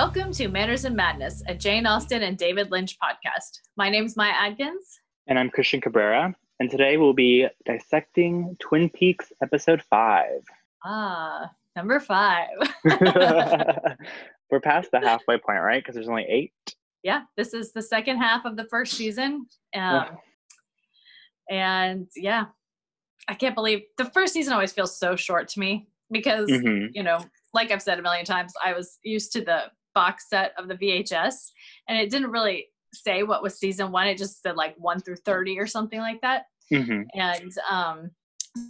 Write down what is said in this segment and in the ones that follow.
Welcome to Manners and Madness, a Jane Austen and David Lynch podcast. My name's Maya Adkins. And I'm Christian Cabrera. And today we'll be dissecting Twin Peaks episode five. Ah, number five. We're past the halfway point, right? Because there's only eight. Yeah, this is the second half of the first season. Um, and yeah, I can't believe the first season always feels so short to me because, Mhm. you know, like I've said a million times, I was used to the box set of the VHS and it didn't really say what was season one. It just said like one through 30 or something like that. hmm And um,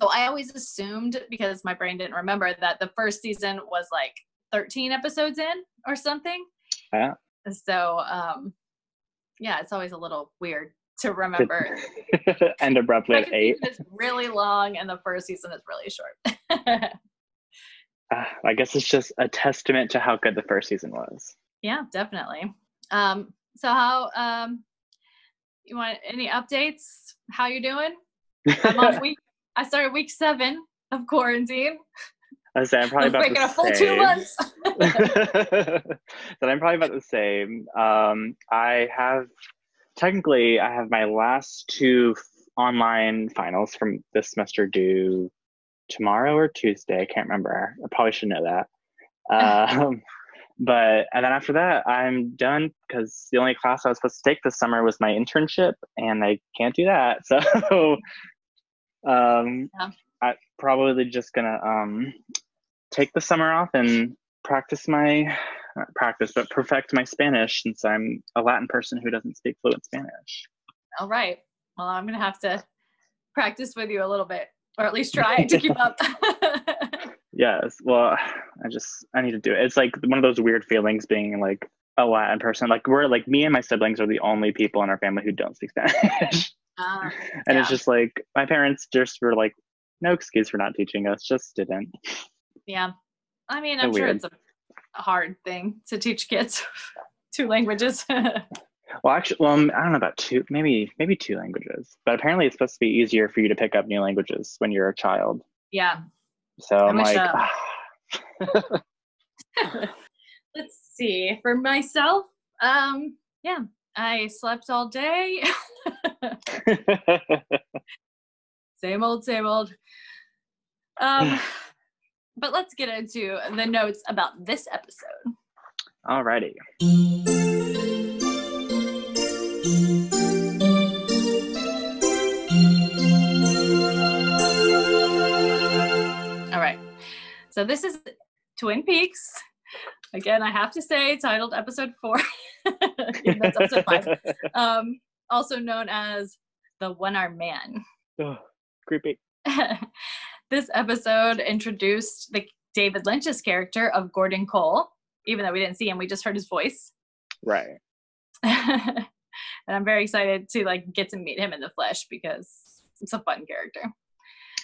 so I always assumed because my brain didn't remember that the first season was like 13 episodes in or something. Yeah. So um, yeah, it's always a little weird to remember. and abruptly at eight. is really long, and the first season is really short. Ah, I guess it's just a testament to how good the first season was. yeah, definitely. Um, so how um, you want any updates? How you doing? I'm on week. I started week seven of quarantine. I say I'm probably I'm about the a full two months. then I'm probably about the same. Um, I have technically I have my last two f- online finals from this semester due tomorrow or Tuesday. I can't remember. I probably should know that. Um, but and then after that, I'm done because the only class I was supposed to take this summer was my internship, and I can't do that. So, um, Yeah. I probably just gonna um take the summer off and practice my not practice but perfect my spanish since i'm a latin person who doesn't speak fluent spanish All right. Well, I'm gonna have to practice with you a little bit, or at least try to keep up. yes well i just i need to do it it's like one of those weird feelings being like a latin person like we're like me and my siblings are the only people in our family who don't speak spanish Uh, and Yeah. it's just like my parents just were like no excuse for not teaching us just didn't yeah. I mean, I'm sure weird. it's a hard thing to teach kids two languages. Well, actually, well, um, I don't know about two, maybe maybe two languages, but apparently it's supposed to be easier for you to pick up new languages when you're a child. yeah. So I'm wish, like, um, ah, Let's see. For myself, um, yeah, I slept all day. same old, same old. Um, but let's get into the notes about this episode. alrighty. So this is Twin Peaks. Again, I have to say, titled episode four. It's episode five. Um, also known as the One Arm Man. Ugh, creepy. this episode introduced the David Lynch's character of Gordon Cole, even though we didn't see him, we just heard his voice. Right. and I'm very excited to like get to meet him in the flesh because it's a fun character.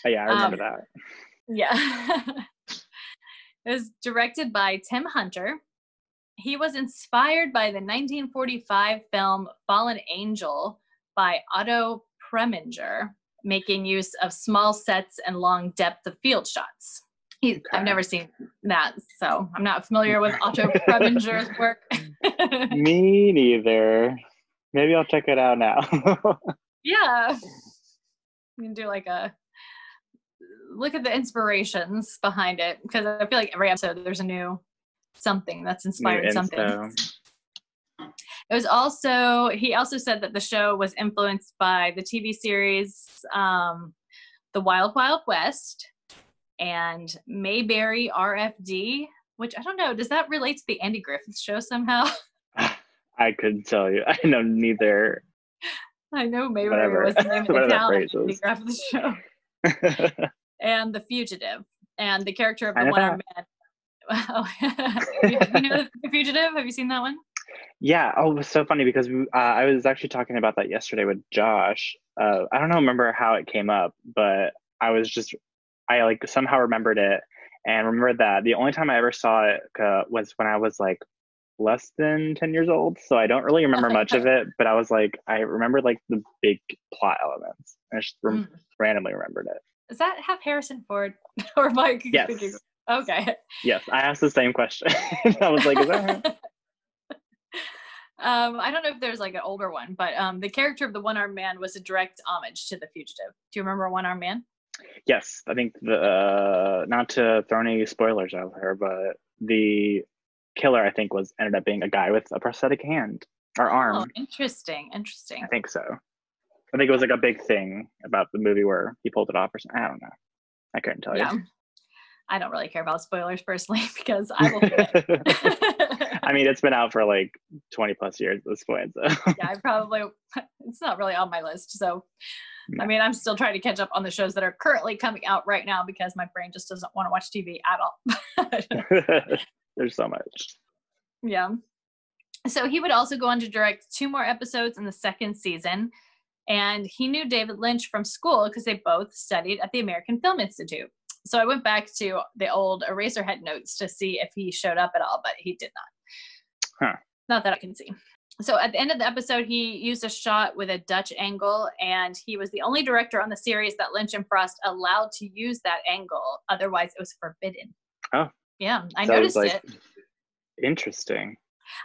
Oh, yeah, I remember Um, that. Yeah. It was directed by Tim Hunter. He was inspired by the 1945 film Fallen Angel by Otto Preminger, making use of small sets and long depth of field shots. He, Okay. I've never seen that, so I'm not familiar with Otto Preminger's work. Me neither. Maybe I'll check it out now. yeah. You can do like a look at the inspirations behind it because I feel like every episode there's a new something that's inspired something. It was also he also said that the show was influenced by the TV series um, The Wild Wild West and Mayberry RFD, which I don't know, does that relate to the Andy Griffith show somehow? I couldn't tell you. I know neither. I know Mayberry Whatever. was the name of the town Andy. Griffith show. and The Fugitive and the character of the one armed man. Wow. you, you know The Fugitive? Have you seen that one? Yeah. Oh, it was so funny because we, uh, I was actually talking about that yesterday with Josh. Uh, I don't know, remember how it came up, but I was just, I like somehow remembered it and remembered that the only time I ever saw it uh, was when I was like less than 10 years old. So I don't really remember much of it, but I was like, I remember like the big plot elements. I just rem- Mm. randomly remembered it. Does that have Harrison Ford? or Mike? Yes. Okay. Yes. I asked the same question. I was like, is that? Um, I don't know if there's like an older one, but um, the character of the one armed man was a direct homage to the fugitive. Do you remember one armed man? Yes, I think the uh, not to throw any spoilers out there, but the killer I think was ended up being a guy with a prosthetic hand or arm. Oh, interesting, interesting. I think so. I think it was like a big thing about the movie where he pulled it off or something. I don't know. I couldn't tell Yeah. you. I don't really care about spoilers personally because I will. I mean, it's been out for like 20 plus years at this point. So. yeah, I probably it's not really on my list. So I mean, I'm still trying to catch up on the shows that are currently coming out right now because my brain just doesn't want to watch TV at all. There's so much. yeah. So he would also go on to direct two more episodes in the second season. And he knew David Lynch from school because they both studied at the American Film Institute. So I went back to the old Eraserhead notes to see if he showed up at all, but he did not. Huh. Not that I can see. So at the end of the episode, he used a shot with a Dutch angle, and he was the only director on the series that Lynch and Frost allowed to use that angle. Otherwise, it was forbidden. Oh. Yeah, I noticed like, it. Interesting.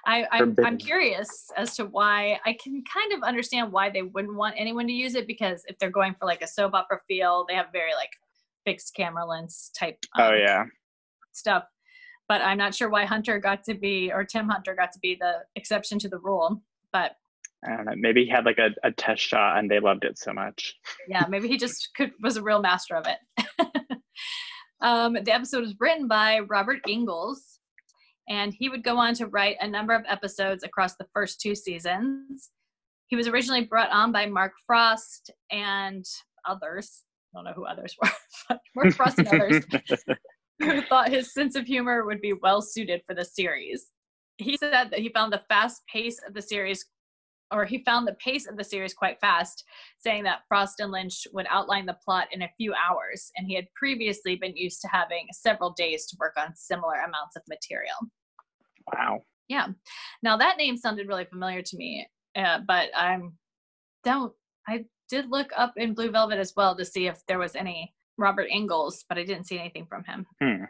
I, I'm, I'm curious as to why I can kind of understand why they wouldn't want anyone to use it because if they're going for like a soap opera feel, they have very like fixed camera lens type Oh um, yeah. stuff. But I'm not sure why Hunter got to be or Tim Hunter got to be the exception to the rule. But I don't know. Maybe he had like a, a test shot and they loved it so much. yeah, maybe he just could was a real master of it. um, the episode was written by Robert Engels, and he would go on to write a number of episodes across the first two seasons. He was originally brought on by Mark Frost and others. I don't know who others were, but Mark Frost and others who thought his sense of humor would be well suited for the series. He said that he found the fast pace of the series, or he found the pace of the series quite fast, saying that Frost and Lynch would outline the plot in a few hours, and he had previously been used to having several days to work on similar amounts of material. wow. Yeah. Now that name sounded really familiar to me, uh, but I'm don't. I did look up in Blue Velvet as well to see if there was any Robert Engels, but I didn't see anything from him. Hmm.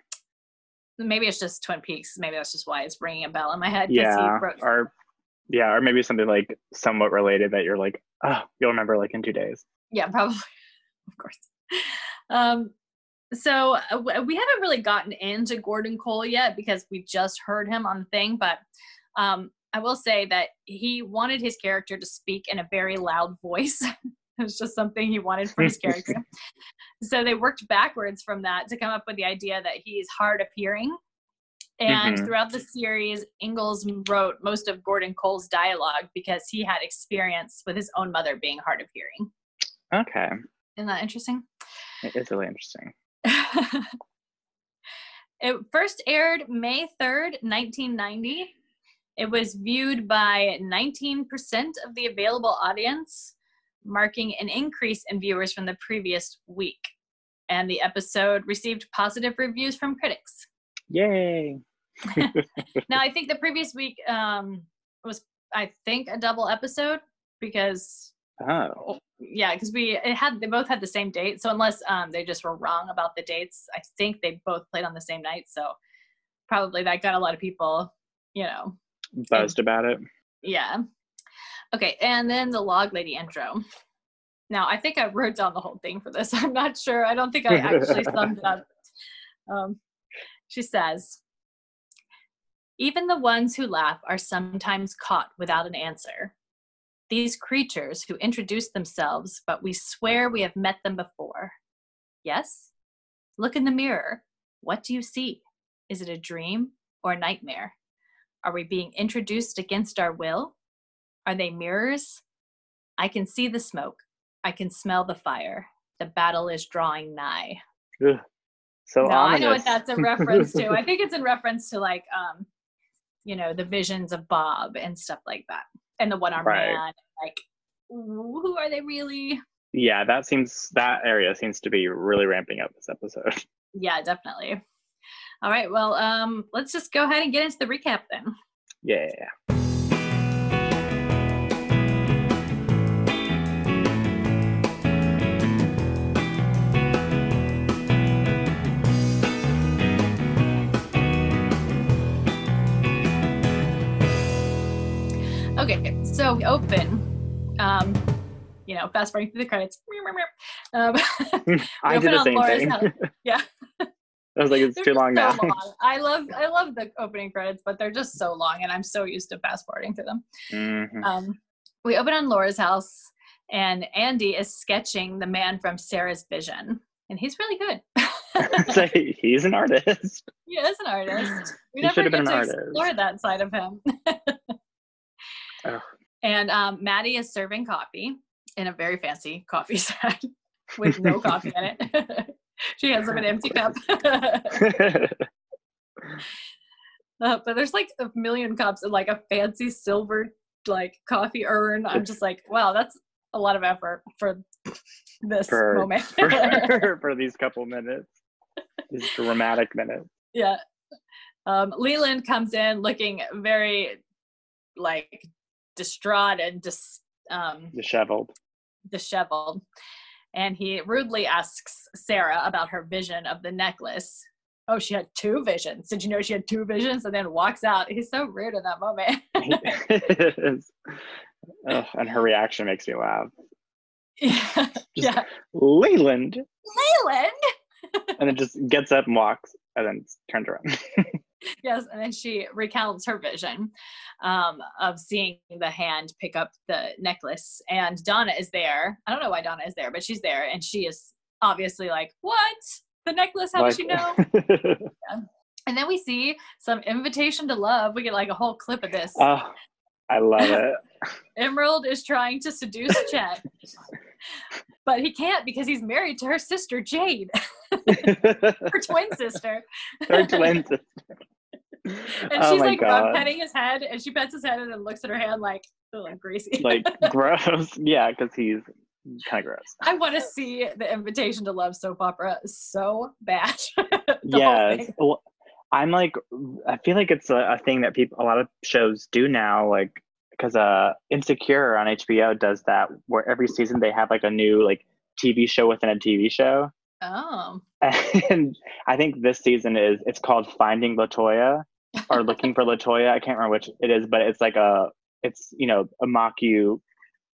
Maybe it's just Twin Peaks. Maybe that's just why it's ringing a bell in my head. Yeah. He wrote, Or yeah, or maybe something like somewhat related that you're like, oh, you'll remember like in two days. yeah, probably. of course. Um, so uh, we haven't really gotten into Gordon Cole yet because we just heard him on the thing, but um, I will say that he wanted his character to speak in a very loud voice. it was just something he wanted for his character. so they worked backwards from that to come up with the idea that he's hard of hearing. And Mhm. throughout the series, Engels wrote most of Gordon Cole's dialogue because he had experience with his own mother being hard of hearing. Okay. Isn't that interesting? It is really interesting. it first aired May 3rd, 1990. It was viewed by 19% of the available audience, marking an increase in viewers from the previous week. And the episode received positive reviews from critics. Yay. Now, I think the previous week um, was, I think, a double episode because Oh. yeah because we it had they both had the same date. So unless um they just were wrong about the dates i think they both played on the same night. So probably that got a lot of people you know Buzzed about it. yeah. Okay and then the log lady intro. Now i think i wrote down the whole thing for this. I'm not sure. I don't think i actually summed it up. Um, she says even the ones who laugh are sometimes caught without an answer these creatures who introduce themselves, but we swear we have met them before. Yes? Look in the mirror. What do you see? Is it a dream or a nightmare? Are we being introduced against our will? Are they mirrors? I can see the smoke. I can smell the fire. The battle is drawing nigh. Ugh. So no, I know what that's a reference to. I think it's in reference to like um, you know, the visions of Bob and stuff like that. And the one armed Right. man. Like, who are they really? yeah, that seems that area seems to be really ramping up this episode. Yeah, definitely. All right, well, um, let's just go ahead and get into the recap then. Yeah. So we open. Um, you know, fast forwarding through the credits. Um, I did the same Laura's thing. house. Yeah. I was like, it's They're too long so now. long. I love I love the opening credits, but they're just so long, and I'm so used to fast forwarding through them. Mhm. Um, we open on Laura's house, and Andy is sketching the man from Sarah's vision, and he's really good. so he's an artist. he is an artist. We He never should have get been to artist. explore that side of him. Ugh. And um, Maddy is serving coffee in a very fancy coffee set with no coffee in it. she has an empty cup. Uh, but there's like a million cups and like a fancy silver like coffee urn. I'm just like, wow, that's a lot of effort for this For- moment. for, for these couple minutes, these dramatic minutes. yeah. Um, Leland comes in looking very like distraught and dis- um, Disheveled. disheveled. And he rudely asks Sarah about her vision of the necklace. Oh, she had two visions. Did you know she had two visions? And then walks out. He's so rude in that moment. Ugh, and her reaction makes me laugh. yeah. yeah. Leland, Leland! and then just gets up and walks, and then turns around. Yes. And then she recounts her vision um, of seeing the hand pick up the necklace. And Donna is there. I don't know why Donna is there, but she's there. And she is obviously like, What? The necklace? How did she know? And then we see some invitation to love. We get like a whole clip of this. oh, I love it. Emerald is trying to seduce Chet, but he can't because he's married to her sister Jade, her twin sister. Her twin sister. And oh she's like god. petting his head, and she pets his head and then looks at her hand like, oh, like greasy. like gross. Yeah, because he's kind of gross. I want to see the invitation to love soap opera so bad. Yes. Well, I'm like, I feel like it's a, a thing that people, a lot of shows do now. Like, because uh, Insecure on HBO does that, where every season they have like a new like TV show within a TV show. Oh. And I think this season is it's called Finding Latoya or Looking for Latoya. I can't remember which it is, but it's like a it's you know a mock you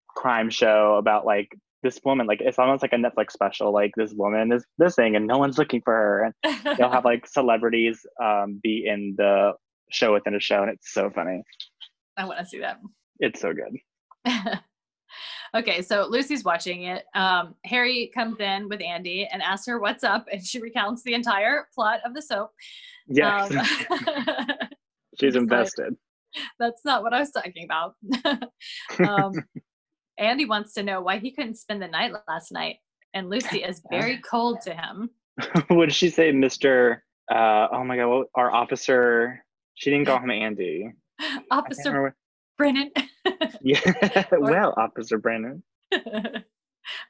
crime show about like this woman. Like it's almost like a Netflix special. Like this woman is missing and no one's looking for her, and they'll have like celebrities um, be in the show within a show, and it's so funny. I want to see that. It's so good. okay, so Lucy's watching it. Um, Harry comes in with Andy and asks her what's up, and she recounts the entire plot of the soap. Yes, Um, she's like- invested. that's not what I was talking about. um, Andy wants to know why he couldn't spend the night last night, and Lucy is very cold to him. what did she say, Mister? Uh, oh my God, what, our officer. She didn't call him Andy. Officer. Brennan, Yeah, well, Officer Brandon.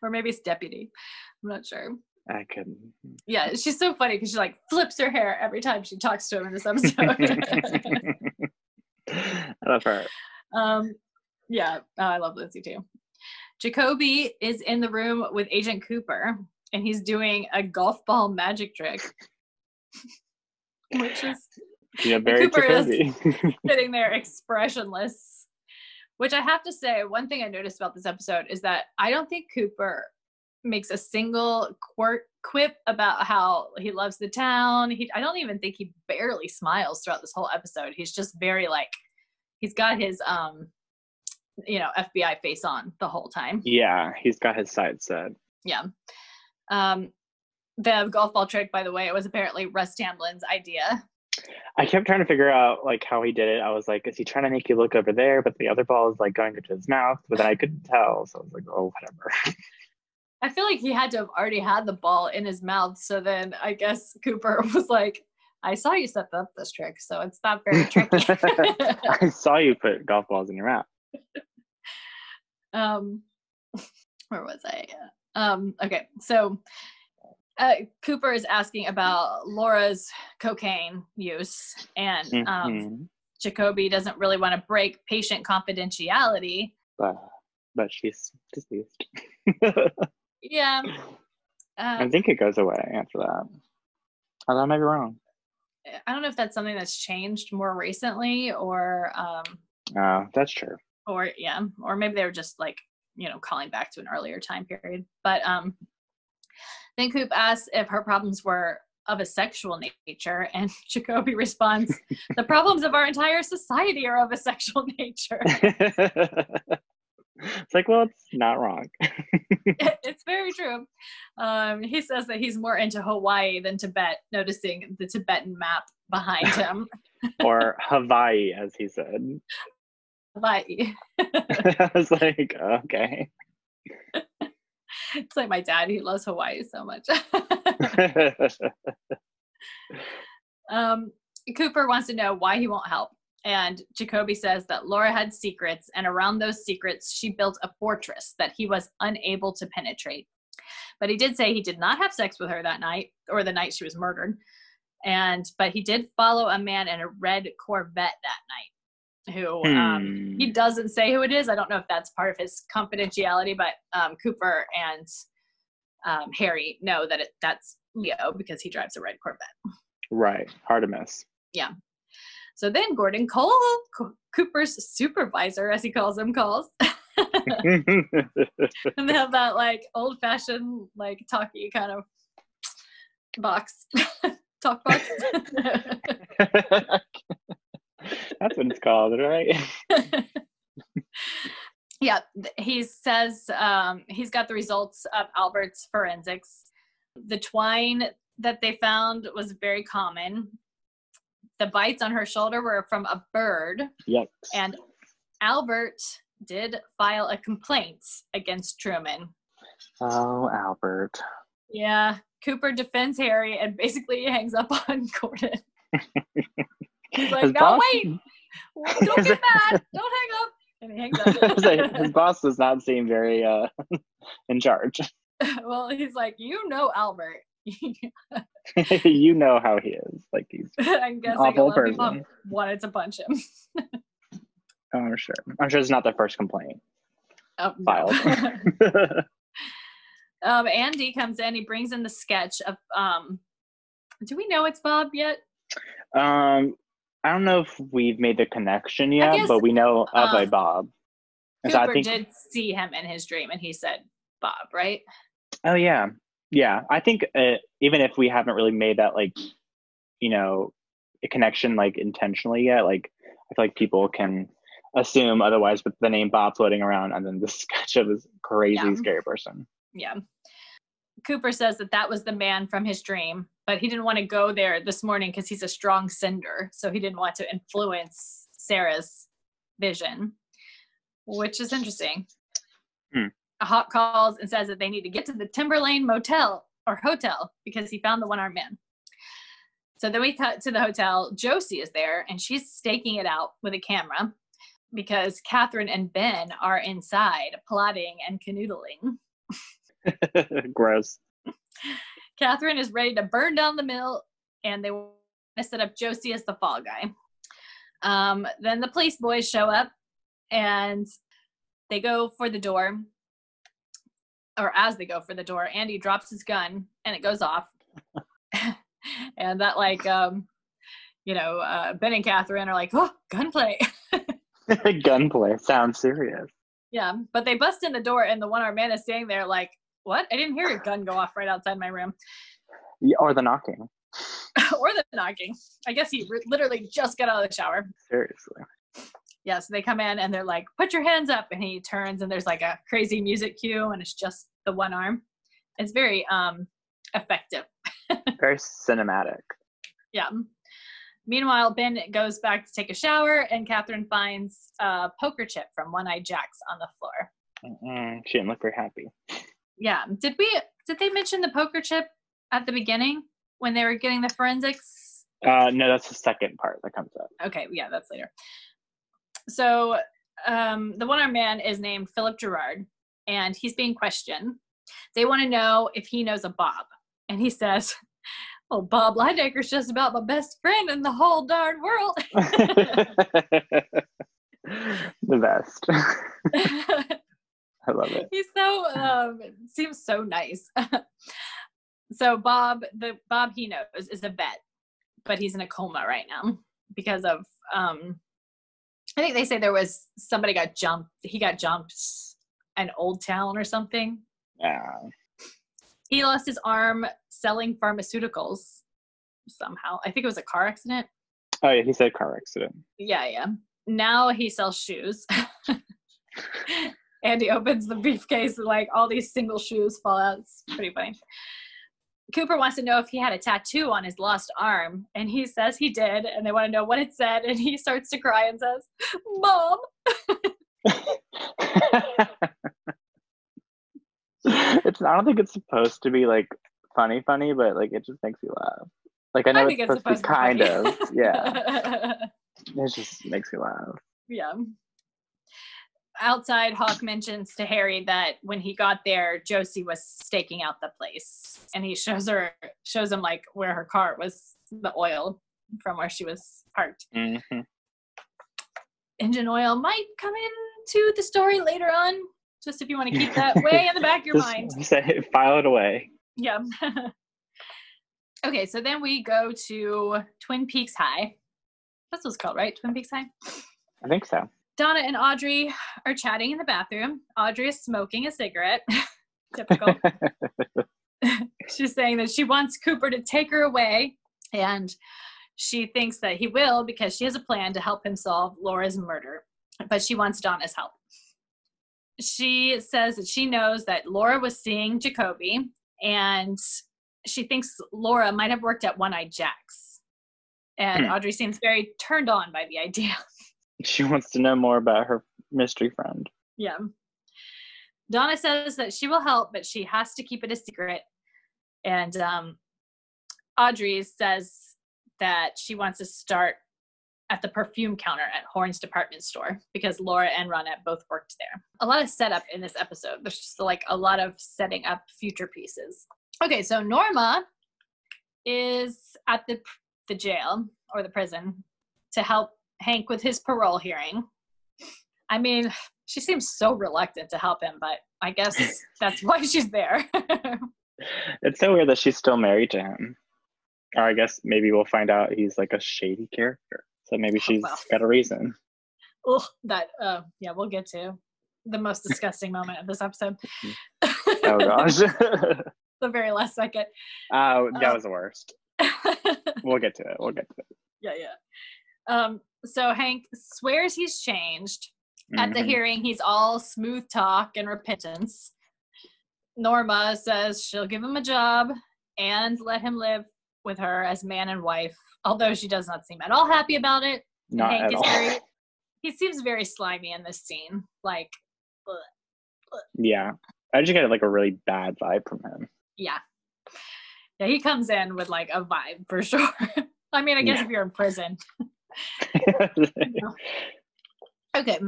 or maybe it's deputy. I'm not sure. I couldn't. Yeah, she's so funny because she like flips her hair every time she talks to him in this episode. I love her. um, yeah, uh, I love Lucy too. Jacoby is in the room with Agent Cooper, and he's doing a golf ball magic trick, which is Yeah, very Cooper is- sitting there expressionless. Which I have to say, one thing I noticed about this episode is that I don't think Cooper makes a single quirk, quip about how he loves the town. He, I don't even think he barely smiles throughout this whole episode. He's just very like, he's got his, um, you know, FBI face on the whole time. yeah, he's got his side set. Yeah. Um, the golf ball trick, by the way, it was apparently Russ Tamblyn's idea. I kept trying to figure out like how he did it. I was like, is he trying to make you look over there? But the other ball is like going into his mouth, but then I couldn't tell. So I was like, oh, whatever. I feel like he had to have already had the ball in his mouth. So then I guess Cooper was like, I saw you set up this trick, so it's not very tricky. I saw you put golf balls in your mouth. um, where was I? Um, okay, so uh, Cooper is asking about Laura's cocaine use, and um, Mhm. Jacoby doesn't really want to break patient confidentiality. But, but she's deceased. Yeah. I Um, think it goes away after that. Although I might be wrong. I don't know if that's something that's changed more recently or um, Oh, that's true. or yeah, or maybe they were just like you know calling back to an earlier time period. But um, then Coop asks if her problems were of a sexual nature, and Jacoby responds, "The problems of our entire society are of a sexual nature." it's like, well, it's not wrong. it's very true. Um, he says that he's more into Hawaii than Tibet, noticing the Tibetan map behind him. or Hawaii, as he said. Hawaii. I was like, okay. It's like my dad, he loves Hawaii so much. um, Cooper wants to know why he won't help. And Jacoby says that Laura had secrets, and around those secrets, she built a fortress that he was unable to penetrate. But he did say he did not have sex with her that night or the night she was murdered. And but he did follow a man in a red Corvette that night who um, he Hmm. doesn't say who it is. I don't know if that's part of his confidentiality, but um, Cooper and um, Harry know that it, that's Leo because he drives a red Corvette. right. Hard to miss. Yeah. So then Gordon Cole, Co- Cooper's supervisor, as he calls him, calls. and they have that like old fashioned, like talkie kind of box, talk box. That's what it's called, right? yeah, he says um, he's got the results of Albert's forensics. The twine that they found was very common. The bites on her shoulder were from a bird, Yep. and Albert did file a complaint against Truman. Oh, Albert. Yeah, Cooper defends Harry and basically hangs up on Gordon. He's like, no, boss- wait, don't get mad, don't hang up. And he hangs like, His boss does not seem very uh in charge. well, he's like, you know, Albert. you know how he is. Like he's I'm guessing a awful lot of people person. wanted to punch him. oh, I'm sure. I'm sure it's not the first complaint. Oh, no. Filed. um, Andy comes in. He brings in the sketch of. Um, do we know it's Bob yet? um I don't know if we've made the connection yet, guess, but we know of a um, Bob. And so Cooper I think did see him in his dream, and he said Bob, right? Oh yeah, yeah. I think uh, even if we haven't really made that like, you know, a connection like intentionally yet, like I feel like people can assume otherwise with the name Bob floating around and then the sketch of this crazy Yeah. scary person. Yeah. Cooper says that that was the man from his dream, but he didn't want to go there this morning because he's a strong sender. So he didn't want to influence Sarah's vision, which is interesting. Hmm. A hawk calls and says that they need to get to the Timberlane Motel or hotel because he found the one armed man. So then we cut to the hotel. Josie is there and she's staking it out with a camera because Catherine and Ben are inside plotting and canoodling. Gross. Catherine is ready to burn down the mill, and they want to set up Josie as the fall guy. Um, then the police boys show up, and they go for the door. Or as they go for the door, Andy drops his gun, and it goes off. and that, like, um, you know, uh, Ben and Catherine are like, "Oh, gunplay!" Gunplay sounds serious. yeah, but they bust in the door, and the one-armed man is standing there, like, "What? I didn't hear a gun go off right outside my room." Yeah, or the knocking. or the knocking. I guess he re- literally just got out of the shower. Seriously. Yeah, so they come in and they're like, "Put your hands up," and he turns and there's like a crazy music cue, and it's just the one arm. It's very um effective. Very cinematic. Yeah. Meanwhile, Ben goes back to take a shower, and Catherine finds a poker chip from One Eye Jacks on the floor. Mm-mm, she didn't look very happy. Yeah. Did we? Did they mention the poker chip at the beginning when they were getting the forensics? Uh, no, that's the second part that comes up. Okay, yeah, that's later. So um, the one armed man is named Philip Gerard, and he's being questioned. They want to know if he knows a Bob, and he says, "Oh, Bob Lydecker's just about my best friend in the whole darn world." the best. I love it. he's so um, seems so nice. so Bob, the Bob he knows is a vet, but he's in a coma right now because of um, I think they say there was somebody got jumped. He got jumped in Old Town or something. Yeah. He lost his arm selling pharmaceuticals somehow. I think it was a car accident. Oh yeah, he said car accident. Yeah, yeah. Now he sells shoes. and he opens the briefcase and like all these single shoes fall out. It's pretty funny. Cooper wants to know if he had a tattoo on his lost arm, and he says he did, and they want to know what it said, and he starts to cry and says, "Mom." it's I don't think it's supposed to be like funny, funny, but like it just makes me laugh. Like I know I it's, think it's supposed, supposed to to be be kind of, yeah. It just makes me laugh. yeah. Outside, Hawk mentions to Harry that when he got there, Josie was staking out the place, and he shows her shows him like where her car was, the oil from where she was parked. hmm Engine oil might come into the story later on, just if you want to keep that way in the back of your Just mind. say file it away. Yeah. okay, so then we go to Twin Peaks High. That's what it's called, right? Twin Peaks High. I think so. Donna and Audrey are chatting in the bathroom. Audrey is smoking a cigarette. Typical. She's saying that she wants Cooper to take her away, and she thinks that he will because she has a plan to help him solve Laura's murder, but she wants Donna's help. She says that she knows that Laura was seeing Jacoby, and she thinks Laura might have worked at One Eye Jack's. And Hmm. Audrey seems very turned on by the idea. She wants to know more about her mystery friend. Yeah. Donna says that she will help, but she has to keep it a secret. And um, Audrey says that she wants to start at the perfume counter at Horne's department store because Laura and Ronette both worked there. A lot of setup in this episode. There's just like a lot of setting up future pieces. Okay, so Norma is at the the jail or the prison to help Hank with his parole hearing. I mean, she seems so reluctant to help him, but I guess that's why she's there. It's so weird that she's still married to him. Or I guess maybe we'll find out he's like a shady character. So maybe she's well. got a reason. Ugh, that uh, yeah, we'll get to the most disgusting moment of this episode. Oh gosh. the very last second. Oh, that Uh, was the worst. We'll get to it. We'll get to it. yeah, yeah. Um, so Hank swears he's changed. At the Mhm. hearing, he's all smooth talk and repentance. Norma says she'll give him a job and let him live with her as man and wife, although she does not seem at all happy about it. Not Hank at is all. very he seems very slimy in this scene. Like, yeah. I just get like a really bad vibe from him. yeah. Yeah, he comes in with like a vibe for sure. I mean, I guess Yeah. if you're in prison. Okay.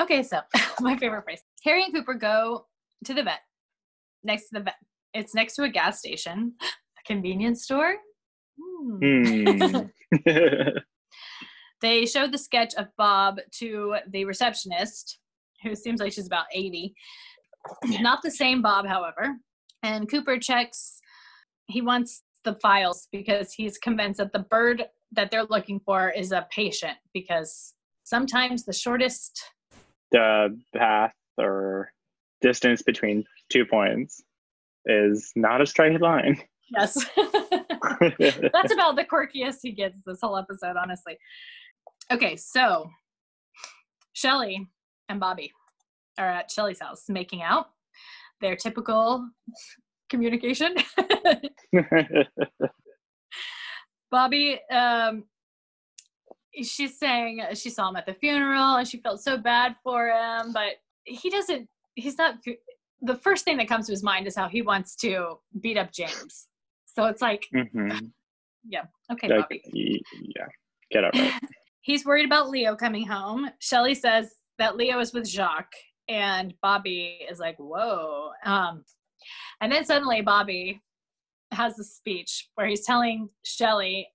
Okay, so my favorite phrase. Harry and Cooper go to the vet. Next to the vet. It's next to a gas station, a convenience store. Hmm. Hmm. They showed the sketch of Bob to the receptionist, who seems like she's about 80. Not the same Bob, however. And Cooper checks, he wants the files because he's convinced that the bird that they're looking for is a patient because sometimes the shortest the path or distance between two points is not a straight line. yes. That's about the quirkiest he gets this whole episode honestly. Okay so shelly and bobby are at shelly's house making out their typical communication bobby um she's saying she saw him at the funeral and she felt so bad for him but he doesn't he's not the first thing that comes to his mind is how he wants to beat up james. So it's like Mhm. okay Like, bobby. yeah, get over it. he's worried about leo coming home. Shelly says that leo is with jacques and bobby is like whoa. Um and then suddenly bobby has a speech where he's telling shelly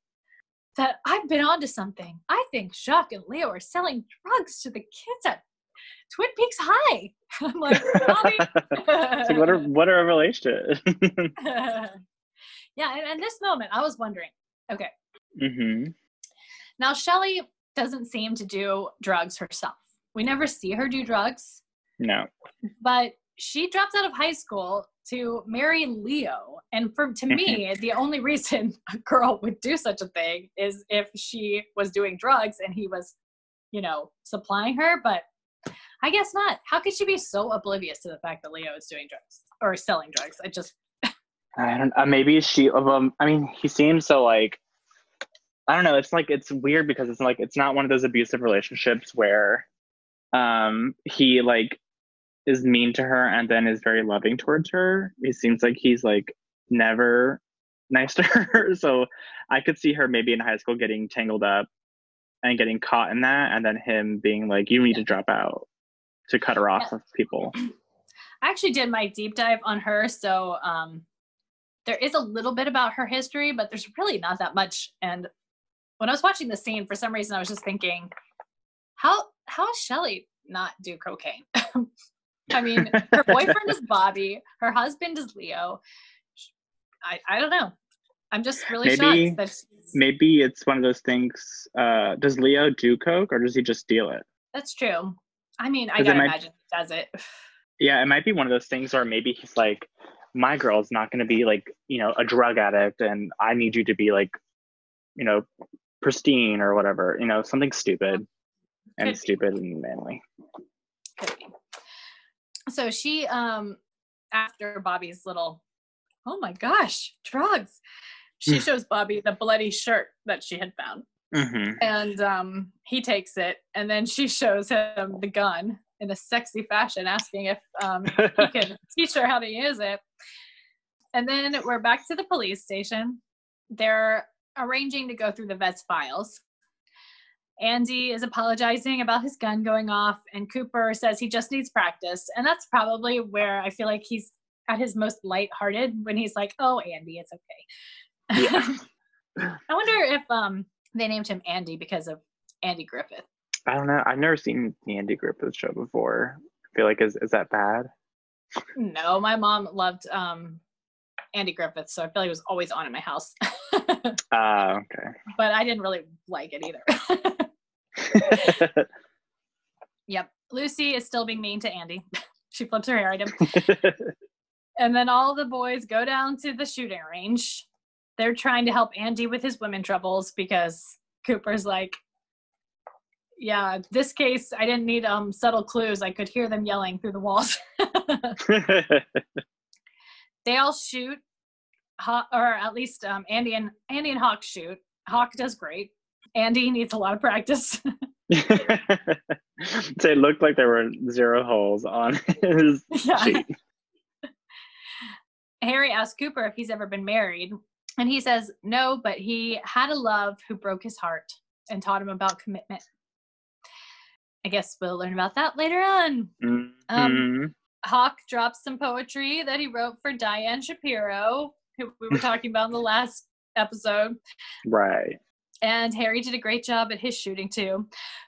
that i've been onto something i think jacques and leo are selling drugs to the kids at twin peaks high i'm like like, what a what a revelation. yeah and in this moment i was wondering okay hmm Now, Shelly doesn't seem to do drugs herself. We never see her do drugs, No. but she dropped out of high school to marry Leo. And for to me, the only reason a girl would do such a thing is if she was doing drugs and he was, you know, supplying her. But I guess not. How could she be so oblivious to the fact that Leo is doing drugs or selling drugs? I just I don't. Uh, maybe she. Um. I mean, he seems so like. I don't know. It's like it's weird because it's like it's not one of those abusive relationships where, um, he like is mean to her and then is very loving towards her. It seems like he's like never nice to her. So I could see her maybe in high school getting tangled up and getting caught in that, and then him being like, "You need to drop out," to cut her off Yeah. of people. I actually did my deep dive on her, so um, there is a little bit about her history, but there's really not that much. And when I was watching the scene, for some reason, I was just thinking, how how is Shelly not do cocaine? I mean, her boyfriend is Bobby, her husband is Leo. I I don't know. I'm just really Maybe- shocked that she's, Maybe it's one of those things. Uh, does Leo do coke or does he just deal it? that's true. I mean, I gotta might- imagine he does it. Yeah, it might be one of those things where maybe he's like, my girl's not going to be like, you know, a drug addict, and I need you to be like, you know, pristine or whatever, you know, something stupid and be. stupid and manly. Could be. So she, um, after Bobby's little, oh my gosh, drugs. She Mm. shows Bobby the bloody shirt that she had found, hmm and um, he takes it, and then she shows him the gun in a sexy fashion, asking if um, he could teach her how to use it. And then we're back to the police station. They're arranging to go through the vet's files. Andy is apologizing about his gun going off, and Cooper says he just needs practice. And that's probably where I feel like he's at his most lighthearted when he's like, "Oh, Andy, it's okay." Yeah. I wonder if um they named him Andy because of Andy Griffith. I don't know. I've never seen the Andy Griffith show before. I feel like is is that bad? No, my mom loved um Andy Griffith, so I feel like it was always on in my house. Ah, okay. but I didn't really like it either. yep. Lucy is still being mean to Andy. she flips her hair at him. And then all the boys go down to the shooting range. They're trying to help Andy with his women troubles because Cooper's like, yeah, this case, I didn't need um subtle clues. I could hear them yelling through the walls. They all shoot, or at least um, Andy and Andy and Hawk shoot. Hawk does great. Andy needs a lot of practice. so it looked like there were zero holes on his Yeah. sheet. Harry asks Cooper if he's ever been married, and he says no, but he had a love who broke his heart and taught him about commitment. I guess we'll learn about that later on. Mhm. Hawk drops some poetry that he wrote for Diane Shapiro, who we were talking about in the last episode. right. And Harry did a great job at his shooting too.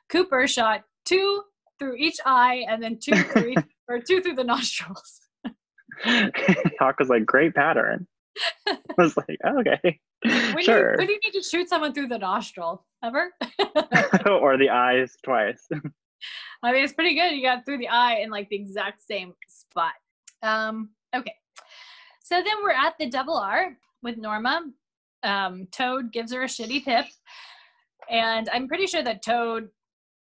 Cooper shot two through each eye and then two through each, or two through the nostrils. Hawk was like, great pattern. I was like, oh, okay, When, sure. you, when do you need to shoot someone through the nostril? Ever? or the eyes twice. I mean, it's pretty good. You got through the eye in like the exact same spot. Um, okay. So then we're at the double R with Norma. Um, Toad gives her a shitty tip. And I'm pretty sure that Toad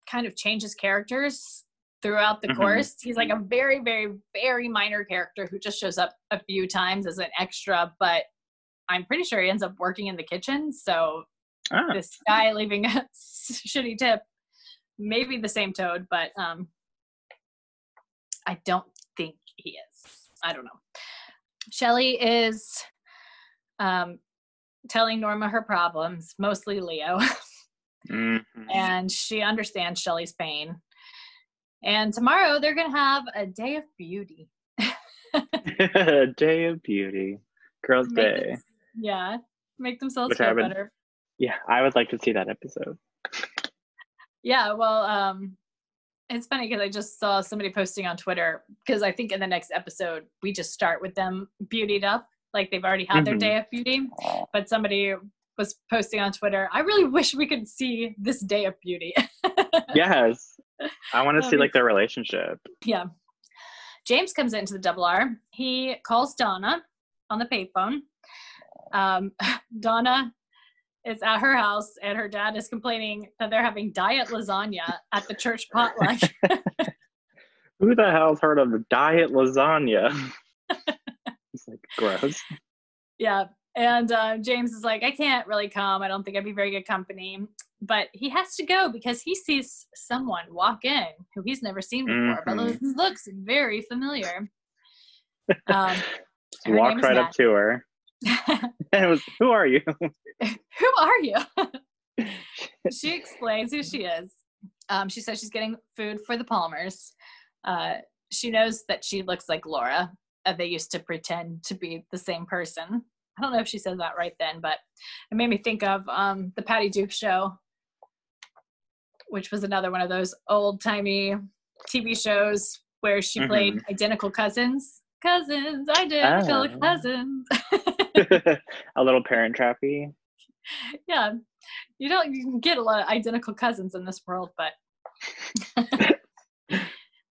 kind of changes characters throughout the Mhm. course. He's like a very, very, very minor character who just shows up a few times as an extra, but I'm pretty sure he ends up working in the kitchen. So Ah, this guy leaving a shitty tip maybe the same toad but um i don't think he is. I don't know. Shelly is um telling norma her problems mostly leo. Mhm. and she understands shelly's pain. And tomorrow they're gonna have a day of beauty. A day of beauty, girls' Make day. them- yeah make themselves Which feel better. Yeah, I would like to see that episode. Yeah, well, um, it's funny because I just saw somebody posting on Twitter because I think in the next episode we just start with them beautied up, like they've already had their Mhm. day of beauty. But somebody was posting on Twitter, I really wish we could see this day of beauty. yes. I want to see like their relationship. yeah. James comes into the double R. He calls Donna on the payphone. Um, Donna is at her house, and her dad is complaining that they're having diet lasagna at the church potluck. Who the hell's heard of diet lasagna? it's like gross. yeah. And uh, James is like, I can't really come. I don't think I'd be very good company. But he has to go because he sees someone walk in who he's never seen before, but Mhm. looks, very familiar. Um, name's right up to her. And it was, who are you? who are you? she explains who she is. Um, she says she's getting food for the Palmers. Uh, she knows that she looks like Laura. Uh, they used to pretend to be the same person. I don't know if she says that right then, but it made me think of um, the Patty Duke show, which was another one of those old timey TV shows where she played identical cousins. Cousins, identical Oh. cousins. a little parent trappy. yeah you don't you can get a lot of identical cousins in this world but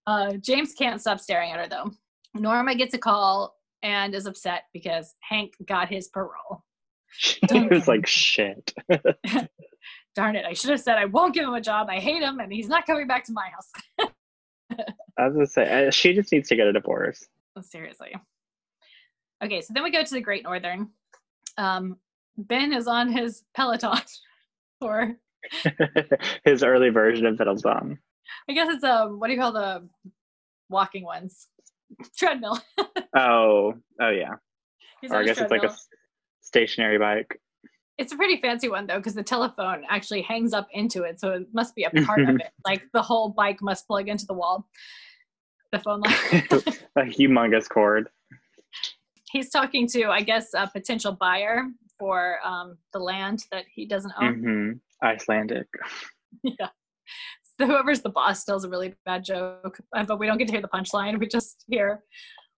uh, james can't stop staring at her though norma gets a call and is upset because hank got his parole it was like shit. darn it i should have said i won't give him a job i hate him and he's not coming back to my house I was gonna say uh, she just needs to get a divorce. seriously okay so then we go to the great northern um, ben is on his peloton or His early version of Fiddlesong. i guess it's um what do you call the walking ones treadmill Oh, oh yeah. He's Or I guess it's like a stationary bike. It's a pretty fancy one though, because the telephone actually hangs up into it, so it must be a part of it. Like the whole bike must plug into the wall. The phone line. a humongous cord. He's talking to, I guess, a potential buyer for um, the land that he doesn't own. hmm Icelandic. Yeah. So whoever's the boss tells a really bad joke, uh, but we don't get to hear the punchline. We just hear,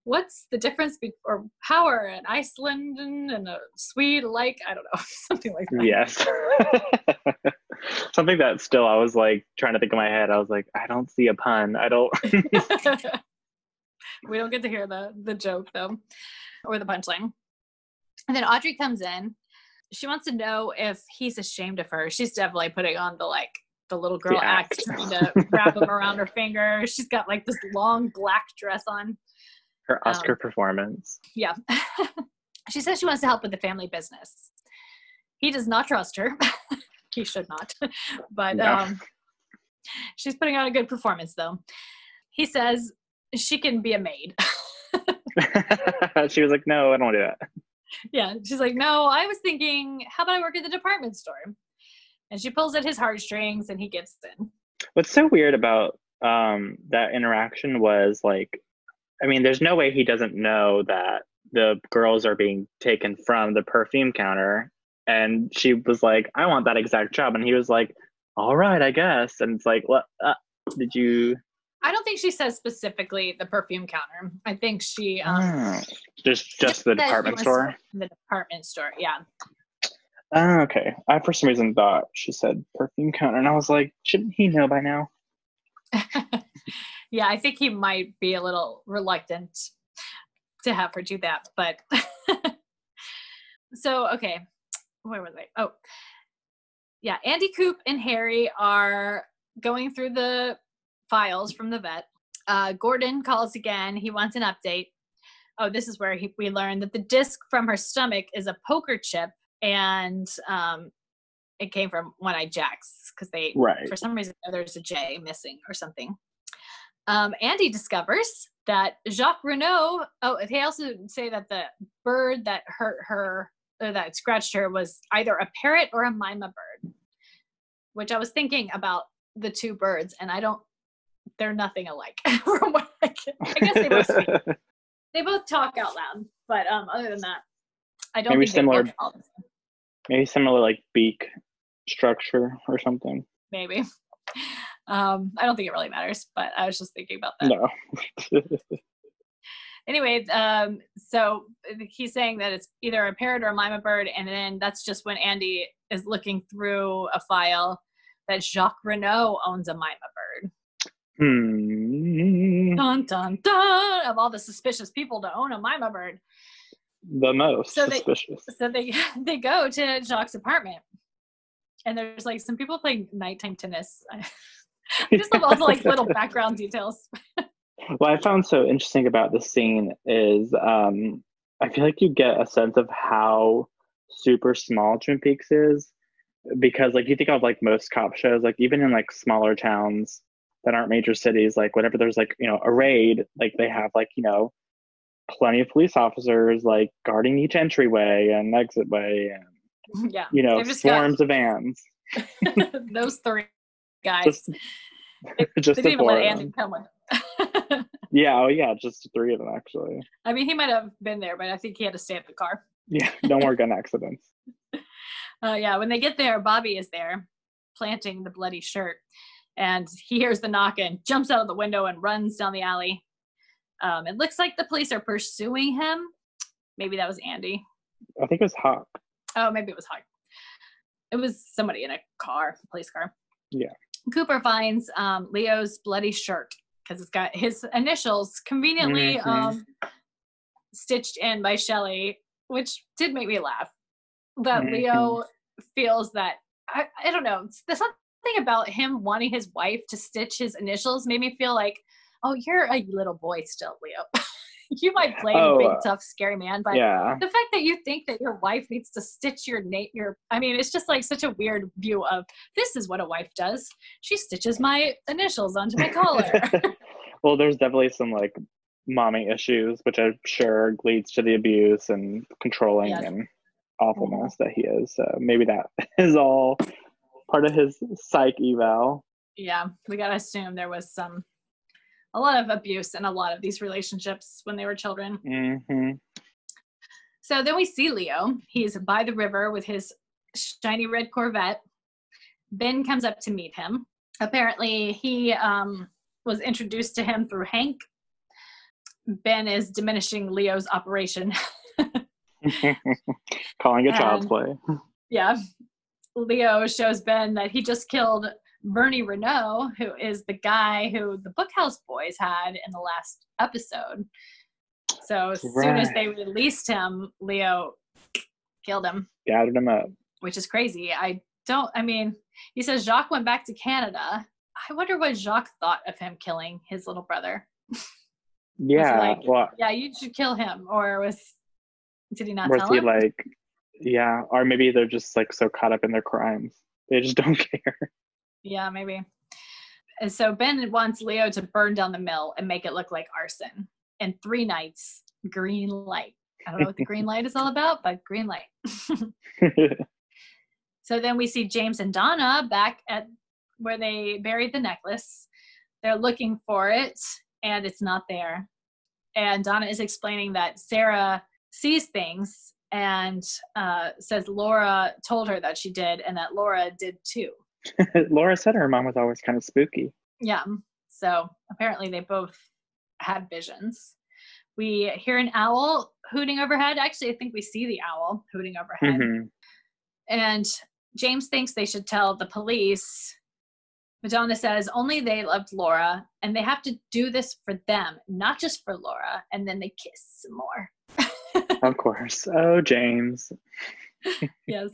"What's the difference between or power and Iceland and a Swede alike?" I don't know, something like that. Yes. Something that still I was like trying to think in my head. I was like, I don't see a pun. I don't. We don't get to hear the the joke though or the punchline. And then audrey comes in. She wants to know if he's ashamed of her. She's definitely putting on the like the little girl act. act. trying to wrap him around her finger. She's got like this long black dress on. Her Oscar Um, performance. yeah. She says she wants to help with the family business. He does not trust her. He should not. But No. um she's putting on a good performance though. He says she can be a maid she was like, no, I don't want to do that. yeah she's like no i was thinking how about i work at the department store and she pulls at his heartstrings and he gives in What's so weird about um, that interaction was like, I mean, there's no way he doesn't know that the girls are being taken from the perfume counter. And she was like, I want that exact job. And he was like, all right, I guess. And it's like, what? Uh, did you? I don't think she says specifically the perfume counter i think she um Oh, just just the department store. the department store yeah Oh, okay. I for some reason thought she said perfume counter, and I was like, shouldn't he know by now? yeah i think he might be a little reluctant to have her do that but so okay where was i oh yeah andy coop and harry are going through the files from the vet uh, gordon calls again he wants an update oh this is where he, we learned that the disc from her stomach is a poker chip and um, it came from One Eyed Jacks because they Right. for some reason there's a J missing or something. Um, Andy discovers that Jacques Renault. Oh, they also say that the bird that hurt her, or that scratched her, was either a parrot or a myna bird. Which I was thinking about the two birds, and I don't. They're nothing alike. from what I, can, I guess they both speak. They both talk out loud, but um, other than that, I don't Maybe think similar-. Maybe similar like beak structure or something. Maybe. Um, I don't think it really matters, but I was just thinking about that. No. anyway, um, so he's saying that it's either a parrot or a myna bird, and then that's just when Andy is looking through a file that Jacques Renault owns a myna bird. Hmm. Dun dun dun! Of all the suspicious people to own a myna bird, The most So they- suspicious. so they they go to Jacques' apartment, and there's like some people playing nighttime tennis. I just love all the like little background details. What I found so interesting about this scene is um, I feel like you get a sense of how super small Twin Peaks is because like you think of like most cop shows, like even in like smaller towns that aren't major cities, like whenever there's like, you know, a raid, like they have like, you know, plenty of police officers like guarding each entryway and exitway and yeah, you know, They've got- swarms of vans. those three guys. Just just they the didn't even let Andy come with. Yeah, oh yeah, just three of them actually. I mean, he might have been there, but I think he had to stay at the car. Yeah, no more gun accidents. Uh, yeah, when they get there, Bobby is there planting the bloody shirt. And he hears the knock and jumps out of the window and runs down the alley. Um, it looks like the police are pursuing him. Maybe that was Andy. I think it was Hawk. Oh, maybe it was Hawk. It was somebody in a car, a police car. Yeah. Cooper finds um, Leo's bloody shirt because it's got his initials conveniently Mhm. um, stitched in by Shelly, which did make me laugh. That Mhm. Leo feels that I, I don't know. There's something about him wanting his wife to stitch his initials made me feel like, oh, you're a little boy still, Leo. you might play Oh, big, tough, scary man, but Yeah. the fact that you think that your wife needs to stitch your name your i mean it's just like such a weird view of this is what a wife does she stitches my initials onto my collar well, there's definitely some like mommy issues, which I'm sure leads to the abuse and controlling Yes. and awfulness mm-hmm. that he is. So maybe that is all part of his psych eval. yeah we gotta assume there was some a lot of abuse in a lot of these relationships when they were children Mm-hmm. so then we see leo he's by the river with his shiny red corvette ben comes up to meet him apparently he um, was introduced to him through hank ben is diminishing leo's operation Calling it child's play. yeah, Leo shows Ben that he just killed Bernie Renault, who is the guy who the Bookhouse Boys had in the last episode. So as soon as they released him, Leo killed him, Gathered him up. which is crazy. I don't, I mean, he says Jacques went back to Canada. I wonder what Jacques thought of him killing his little brother. Yeah. like, well, Yeah, you should kill him. Or was, did he not was tell he him? like, yeah, or maybe they're just like so caught up in their crimes. They just don't care. Yeah, maybe. And so Ben wants Leo to burn down the mill and make it look like arson. And three nights, green light. I don't know what the green light is all about, but green light. So then we see James and Donna back at where they buried the necklace. They're looking for it and it's not there. And Donna is explaining that Sarah sees things and uh, says Laura told her that she did and that Laura did too. Laura said her mom was always kind of spooky. Yeah. So apparently they both had visions. We hear an owl hooting overhead. Actually, I think we see the owl hooting overhead. Mhm. And James thinks they should tell the police. And Donna says only they loved Laura and they have to do this for them, not just for Laura. And then they kiss some more. Of course. Oh, James. yes.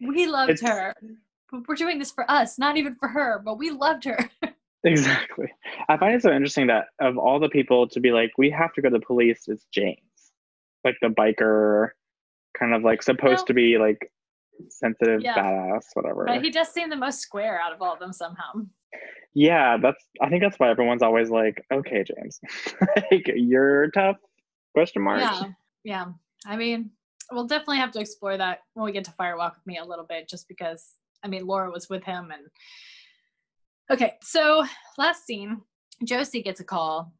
We loved It's- her. We're doing this for us, not even for her, but we loved her. Exactly. I find it so interesting that of all the people to be like, we have to go to the police, it's James. Like the biker, kind of like supposed to be like sensitive, Yeah. badass, whatever. but he does seem the most square out of all of them somehow. yeah, that's I think that's why everyone's always like, okay, James. like you're tough. Question mark. Yeah, yeah. I mean, we'll definitely have to explore that when we get to Fire Walk with Me a little bit, just because I mean Laura was with him and. Okay, so last scene, Josie gets a call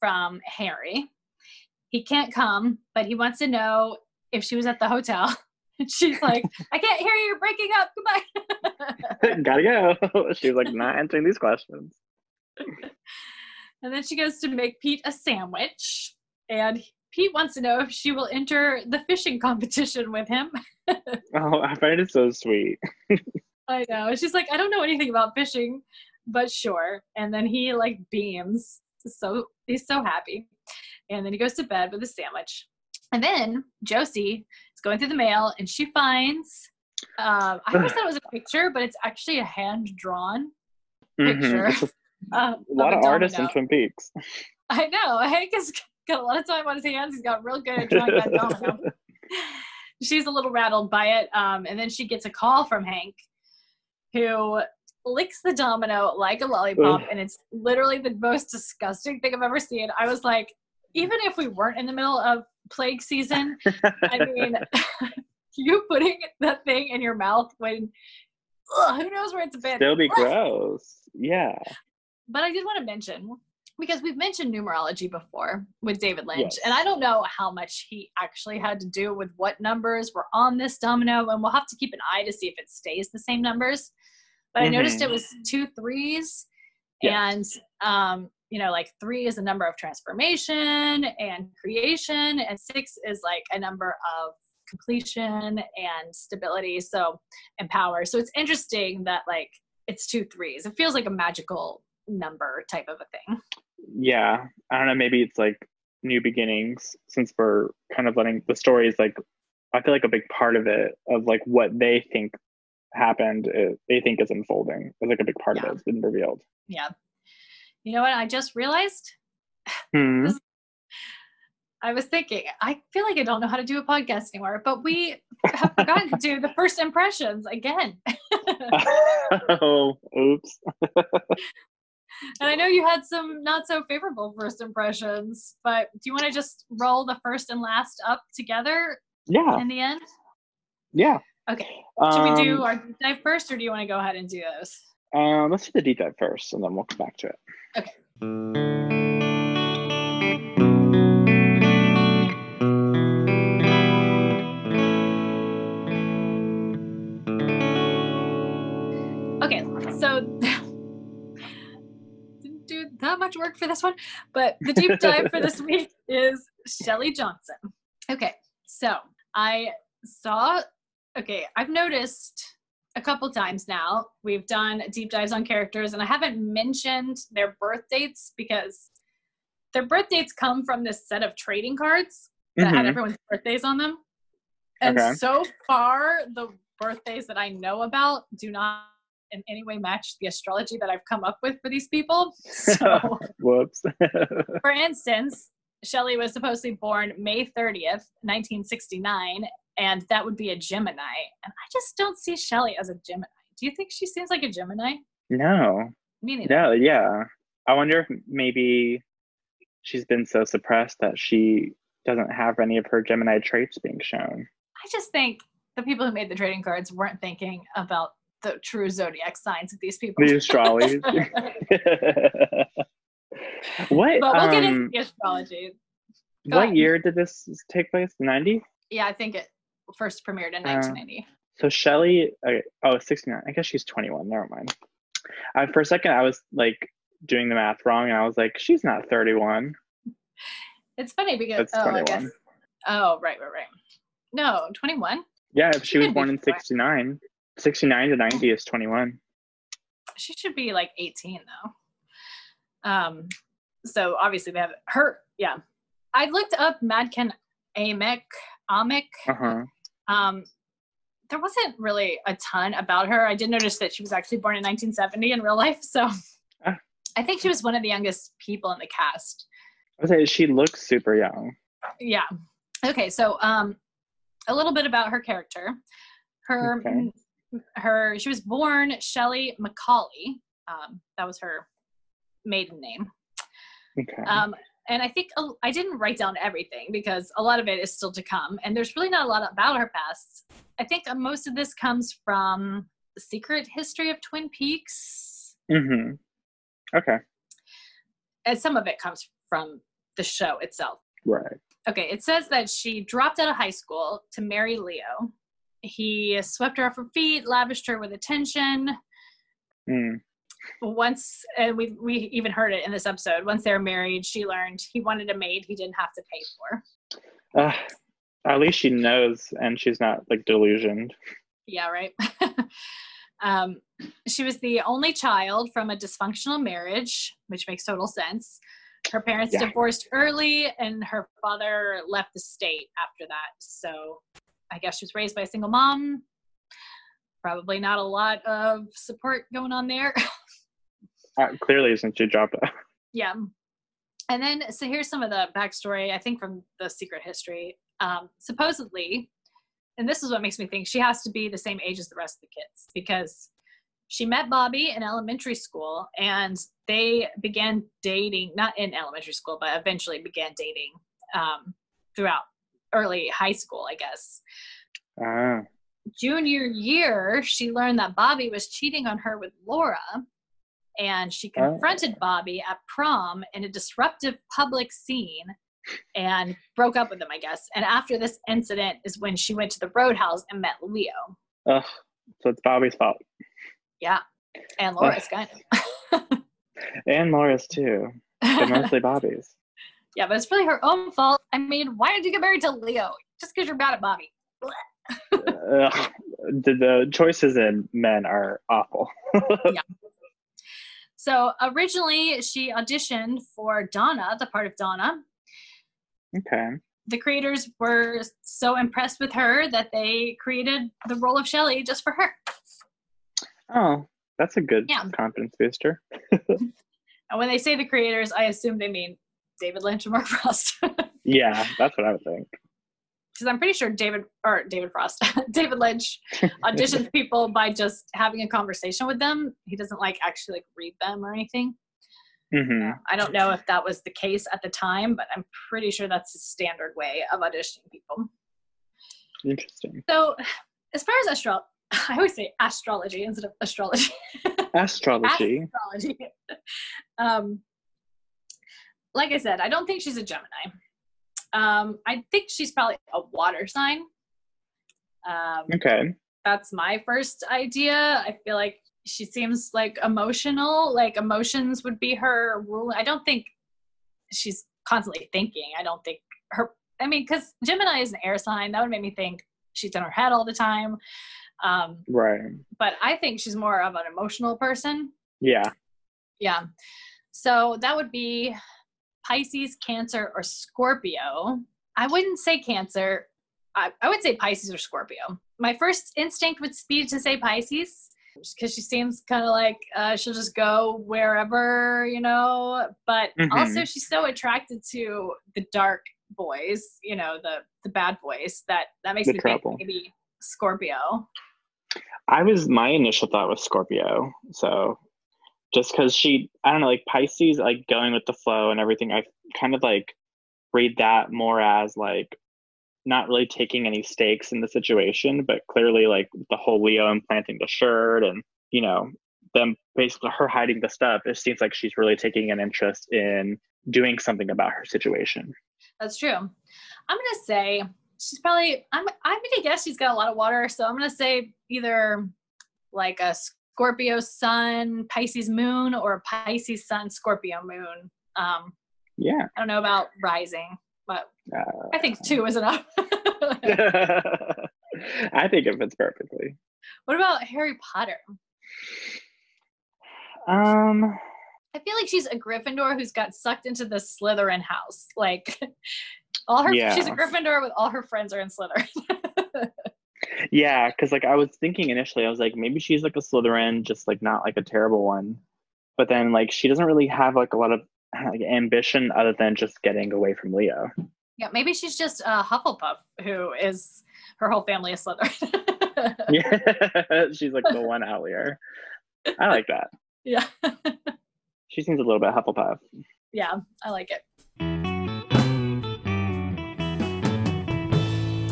from Harry. He can't come, but he wants to know if she was at the hotel. She's like, "I can't hear you. You're breaking up. Goodbye." Gotta go. She's like not answering these questions. and then she goes to make Pete a sandwich. and Pete wants to know if she will enter the fishing competition with him. oh, I find it so sweet. I know. She's like, I don't know anything about fishing, but sure. And then he like beams. So he's so happy. And then he goes to bed with a sandwich. And then Josie is going through the mail and she finds um, I always thought it was a picture, but it's actually a hand drawn picture. Mm-hmm. A, um, a lot of, of artists in Twin Peaks. I know. Hank has got a lot of time on his hands. He's got real good at drawing that domino. She's a little rattled by it. Um, and then she gets a call from Hank who licks the domino like a lollipop. and it's literally the most disgusting thing I've ever seen. I was like, even if we weren't in the middle of plague season, I mean, you putting that thing in your mouth when ugh, who knows where it's been. Still be gross. Yeah. But I did want to mention because we've mentioned numerology before with David Lynch, yes. and I don't know how much he actually had to do with what numbers were on this domino, and we'll have to keep an eye to see if it stays the same numbers. But mm-hmm. I noticed it mm-hmm. was two threes, yes. and um, you know, like three is a number of transformation and creation, and six is like a number of completion and stability. So and power. So it's interesting that like it's two threes. It feels like a magical number type of a thing yeah, I don't know. Maybe it's like new beginnings since we're kind of letting the stories like I feel like a big part of it of like what they think happened is, they think is unfolding is like a big part yeah. of it has been revealed. Yeah. You know what I just realized? Hmm. I was thinking, I feel like I don't know how to do a podcast anymore, but we have forgotten to do the first impressions again. oh, oops and I know you had some not so favorable first impressions, but do you want to just roll the first and last up together? Yeah. In the end? Yeah. Okay. Should um, we do um, our deep dive first, or do you want to go ahead and do those? Um, let's do the deep dive first, and then we'll come back to it. Okay, not much work for this one, but the deep dive for this week is Shelly Johnson. Okay, so I saw, okay, I've noticed a couple times now we've done deep dives on characters, and I haven't mentioned their birth dates because their birth dates come from this set of trading cards that mm-hmm. had everyone's birthdays on them. And okay. so far, the birthdays that I know about do not in any way match the astrology that I've come up with for these people. So, whoops. for instance, Shelly was supposedly born May 30th, 1969, and that would be a Gemini. And I just don't see Shelly as a Gemini. Do you think she seems like a Gemini? No. Me neither. No, yeah. I wonder if maybe she's been so suppressed that she doesn't have any of her Gemini traits being shown. I just think the people who made the trading cards weren't thinking about the true zodiac signs of these people. The astrology. what? But we'll get into um, the astrology. Go what ahead. year did this take place? 90? Yeah, I think it first premiered in 1990. Uh, so Shelly, okay, oh, 69. I guess she's 21. Never mind. I, for a second, I was like doing the math wrong, and I was like, she's not 31. It's funny because oh, I guess. Oh, right, right, right. No, 21. Yeah, if she, she was born in 69. 69 to 90 is 21. She should be like 18 though. Um, so obviously they have her. Yeah, I looked up Mädchen Amick. Amick. Uh-huh. Um, there wasn't really a ton about her. I did notice that she was actually born in 1970 in real life, so ah. I think she was one of the youngest people in the cast. I say she looks super young. Yeah. Okay, so um, a little bit about her character. Her okay her she was born Shelly Macaulay. Um, that was her maiden name. Okay. Um, and I think I didn't write down everything because a lot of it is still to come, and there's really not a lot about her past. I think most of this comes from the secret history of Twin Peaks. Mm-hmm. Okay. And some of it comes from the show itself. Right. Okay. It says that she dropped out of high school to marry Leo he swept her off her feet, lavished her with attention. Mm. once and we we even heard it in this episode once they're married she learned he wanted a maid he didn't have to pay for Uh, at least she knows and she's not like delusioned. yeah right um she was the only child from a dysfunctional marriage which makes total sense her parents Yeah. divorced early and her father left the state after that so i guess she was raised by a single mom probably not a lot of support going on there Uh, clearly, since she dropped out. Yeah. And then, so here's some of the backstory, I think, from the secret history. Um, supposedly, and this is what makes me think she has to be the same age as the rest of the kids because she met Bobby in elementary school and they began dating, not in elementary school, but eventually began dating um, throughout early high school, I guess. Ah, Junior year, she learned that Bobby was cheating on her with Laura and she Oh. confronted Bobby at prom in a disruptive public scene and broke up with him, I guess. And after this incident is when she went to the roadhouse and met Leo. ugh. So it's Bobby's fault. Yeah. And Laura's kind of. And Laura's too. But mostly Bobby's. Yeah, but it's really her own fault. I mean, why did you get married to Leo? Just because you're mad at Bobby. Ugh. The, the choices in men are awful. yeah. So originally, she auditioned for Donna, the part of Donna. okay. The creators were so impressed with her that they created the role of Shelly just for her. Oh, that's a good Yeah. confidence booster. And when they say the creators, I assume they mean David Lynch and Mark Frost. Yeah, that's what I would think. Because I'm pretty sure David or David Frost, David Lynch auditions people by just having a conversation with them. He doesn't like actually like read them or anything. hmm I don't know if that was the case at the time, but I'm pretty sure that's the standard way of auditioning people. Interesting. So, as far as astro, I always say astrology instead of astrology. Astrology. astrology. um, like I said, I don't think she's a Gemini. Um, I think she's probably a water sign. Um, Okay. that's my first idea. I feel like she seems like emotional, like emotions would be her rule. I don't think she's constantly thinking. I don't think her, I mean, because Gemini is an air sign, that would make me think she's in her head all the time. Um, Right. but I think she's more of an emotional person. Yeah. Yeah. So that would be Pisces, Cancer, or Scorpio. I wouldn't say Cancer. I, I would say Pisces or Scorpio. My first instinct would be to say Pisces because she seems kind of like uh, she'll just go wherever, you know. But Mhm. also, she's so attracted to the dark boys, you know, the the bad boys that that makes The me trouble. think maybe Scorpio. I was my initial thought was Scorpio. So just because she I don't know, like Pisces, like going with the flow and everything, I kind of like read that more as like not really taking any stakes in the situation, but clearly like the whole Leo implanting the shirt and you know, them basically her hiding the stuff, it seems like she's really taking an interest in doing something about her situation. That's true. I'm gonna say she's probably. I'm. I'm gonna guess she's got a lot of water, so I'm gonna say either like a Scorpio Sun, Pisces Moon, or a Pisces Sun, Scorpio Moon. Um, Yeah. I don't know about rising, but Uh, I think two is enough. I think it fits perfectly. what about Harry Potter? Um I feel like she's a Gryffindor who's got sucked into the Slytherin house. Like all her, she's a Gryffindor with all her friends are in Slytherin. Yeah, because like I was thinking initially, I was like, maybe she's like a Slytherin, just like not like a terrible one. But then like she doesn't really have like a lot of like ambition other than just getting away from Leo. Yeah, maybe she's just a Hufflepuff who is her whole family is Slytherin. Yeah, she's like the one outlier. I like that. yeah. She seems a little bit Hufflepuff. Yeah, I like it.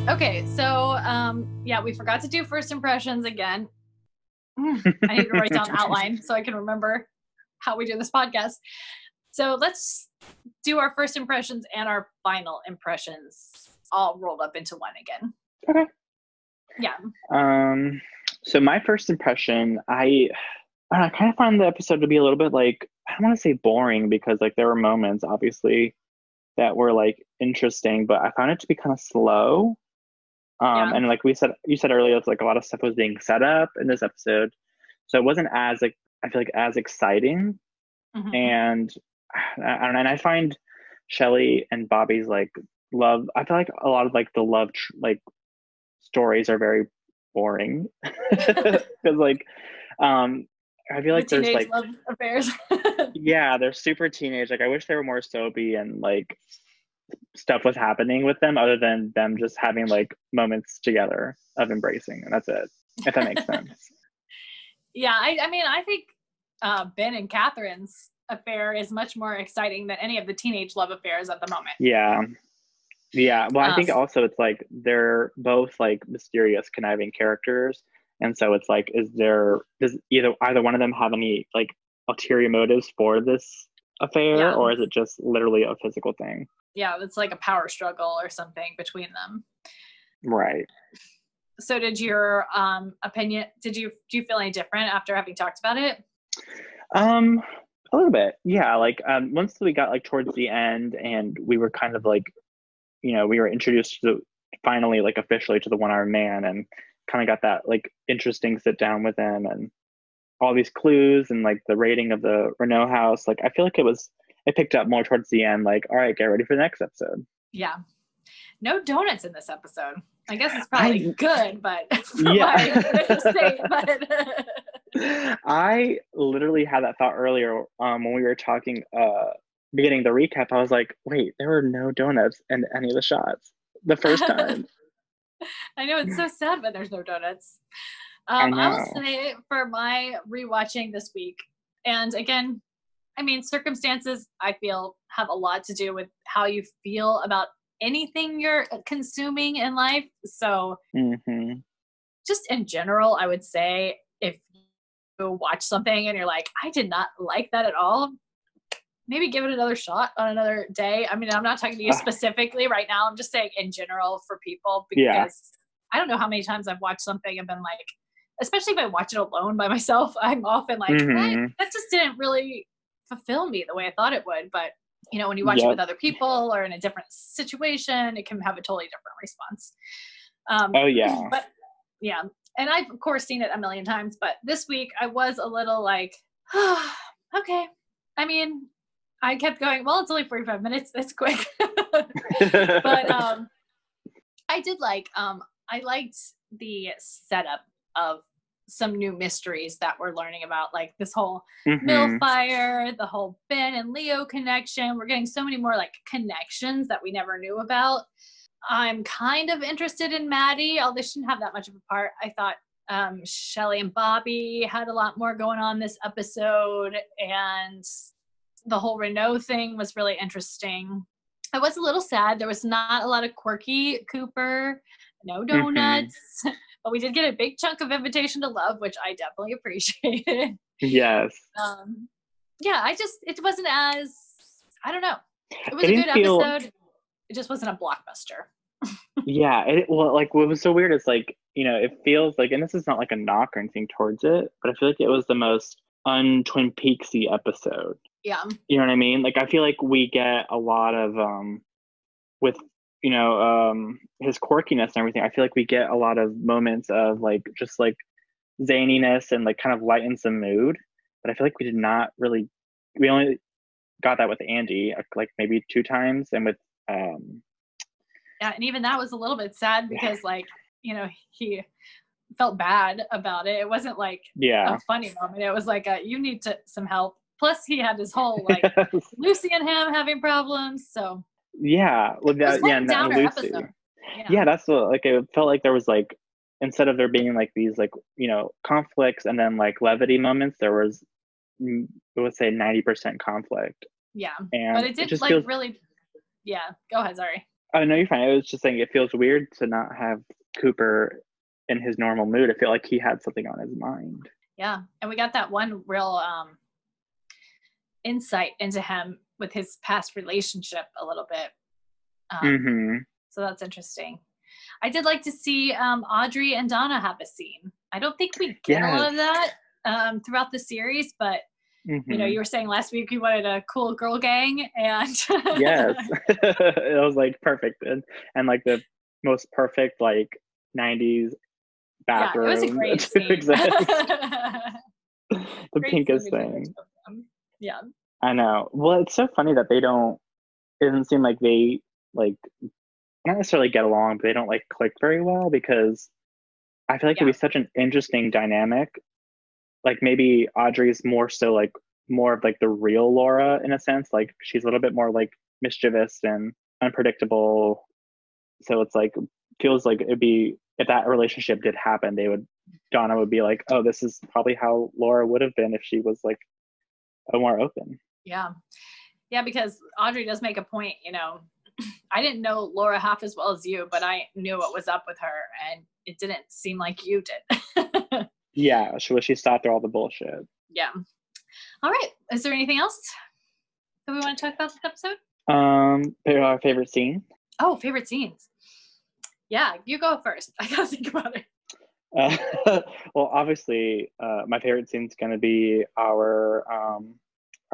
Okay, so um yeah, we forgot to do first impressions again. I need to write down outline so I can remember how we do this podcast. So let's do our first impressions and our final impressions all rolled up into one again. Okay. Yeah. Um, so my first impression, I I kind of find the episode to be a little bit like I don't want to say boring because like there were moments obviously that were like interesting, but I found it to be kind of slow. Um, Yeah. and like we said, you said earlier, it's like a lot of stuff was being set up in this episode, so it wasn't as like I feel like as exciting. Mhm. And I, don't know, and I find Shelly and Bobby's like love. I feel like a lot of like the love tr- like stories are very boring because like um I feel like the there's teenage like love affairs. yeah, they're super teenage. Like I wish they were more soapy and like stuff was happening with them other than them just having like moments together of embracing. And that's it. If that makes sense. yeah, I, I mean, I think uh, Ben and Catherine's affair is much more exciting than any of the teenage love affairs at the moment. Yeah. Yeah. Well, I think Um, also it's like they're both like mysterious, conniving characters. And so it's like, is there does either either one of them have any like ulterior motives for this affair, Yeah. or is it just literally a physical thing? Yeah, it's like a power struggle or something between them. Right. So, did your um, opinion? Did you do you feel any different after having talked about it? Um, a little bit, yeah. Like, um, once we got like towards the end, and we were kind of like, you know, we were introduced to finally like officially to the one armed man, and kind of got that like interesting sit down with him, and all these clues, and like the rating of the Renault house. Like, I feel like it was it picked up more towards the end. Like, all right, get ready for the next episode. Yeah, no donuts in this episode. I guess it's probably good, but Yeah. but I literally had that thought earlier um, when we were talking, uh, beginning the recap. I was like, wait, there were no donuts in any of the shots the first time. I know it's so sad when there's no donuts. I Um, I, will say for my rewatching this week, and again, I mean, circumstances I feel have a lot to do with how you feel about anything you're consuming in life. So, hmm just in general, I would say if you watch something and you're like, I did not like that at all, maybe give it another shot on another day. I mean, I'm not talking to you Ah. specifically right now. I'm just saying in general for people because Yeah. I don't know how many times I've watched something and been like, especially if I watch it alone by myself, I'm often like, "Eh, Mhm. that just didn't really fulfill me the way I thought it would. But you know, when you watch it with other people or in a different situation, it can have a totally different response. Um, Oh yeah. but yeah and i've of course seen it a million times but this week i was a little like okay i mean i kept going well it's only 45 minutes it's quick but um i did like um i liked the setup of some new mysteries that we're learning about like this whole mill Mhm. fire the whole ben and leo connection. We're getting so many more like connections that we never knew about. I'm kind of interested in Maddy although she didn't have that much of a part. I thought um shelly and bobby had a lot more going on this episode and the whole renault thing was really interesting. I was a little sad. There was not a lot of quirky cooper. No donuts but we did get a big chunk of invitation to love which i definitely appreciated yes. um yeah i just it wasn't as i don't know it was It a good feel- episode it just wasn't a blockbuster Yeah. It, well, like what was so weird is like you know it feels like, and this is not like a knock or anything towards it, but I feel like it was the most un Twin Peaksy episode. yeah You know what I mean? Like I feel like we get a lot of um with you know um his quirkiness and everything. I feel like we get a lot of moments of like just like zaniness and like kind of lightens the mood. But I feel like we did not really we only got that with Andy like maybe two times and with um yeah and even that was a little bit sad because like you know he felt bad about it it wasn't like yeah. a funny moment it was like a, you need to some help plus he had his whole like lucy and him having problems so yeah. Well that yeah, a and Lucy. yeah. yeah that's what like it felt like there was like instead of there being like these like you know conflicts and then like levity moments there was mm, i would say 90% conflict yeah and but it did just like feels really yeah go ahead sorry oh no you're fine i was just saying it feels weird to not have cooper in his normal mood i feel like he had something on his mind Yeah, and we got that one real um, insight into him with his past relationship a little bit. Um, hmm So that's interesting. I did like to see um, Audrey and Donna have a scene. I don't think we get a lot of that um, throughout the series, but Mm-hmm. you know, you were saying last week you wanted a cool girl gang, and yes, it was like perfect and and like the most perfect like '90s bathroom. yeah, it was a great scene. the Great pinkest thing. two of them. Yeah, I know. Well, it's so funny that they don't. It doesn't seem like they like not necessarily get along, but they don't like click very well because I feel like Yeah. it'd be such an interesting dynamic. Like maybe Audrey's more so like more of like the real Laura in a sense. Like she's a little bit more like mischievous and unpredictable. So it's like feels like it'd be if that relationship did happen, they would Donna would be like, oh, this is probably how Laura would have been if she was like a more open. Yeah, yeah. Because Audrey does make a point. You know, I didn't know Laura half as well as you, but I knew what was up with her, and it didn't seem like you did. Yeah, she she stopped through all the bullshit. yeah. All right. Is there anything else that we want to talk about this episode? Um, our favorite scene. Oh, favorite scenes. Yeah, you go first. I gotta think about it. Uh, well, obviously, uh, my favorite scene is going to be our um,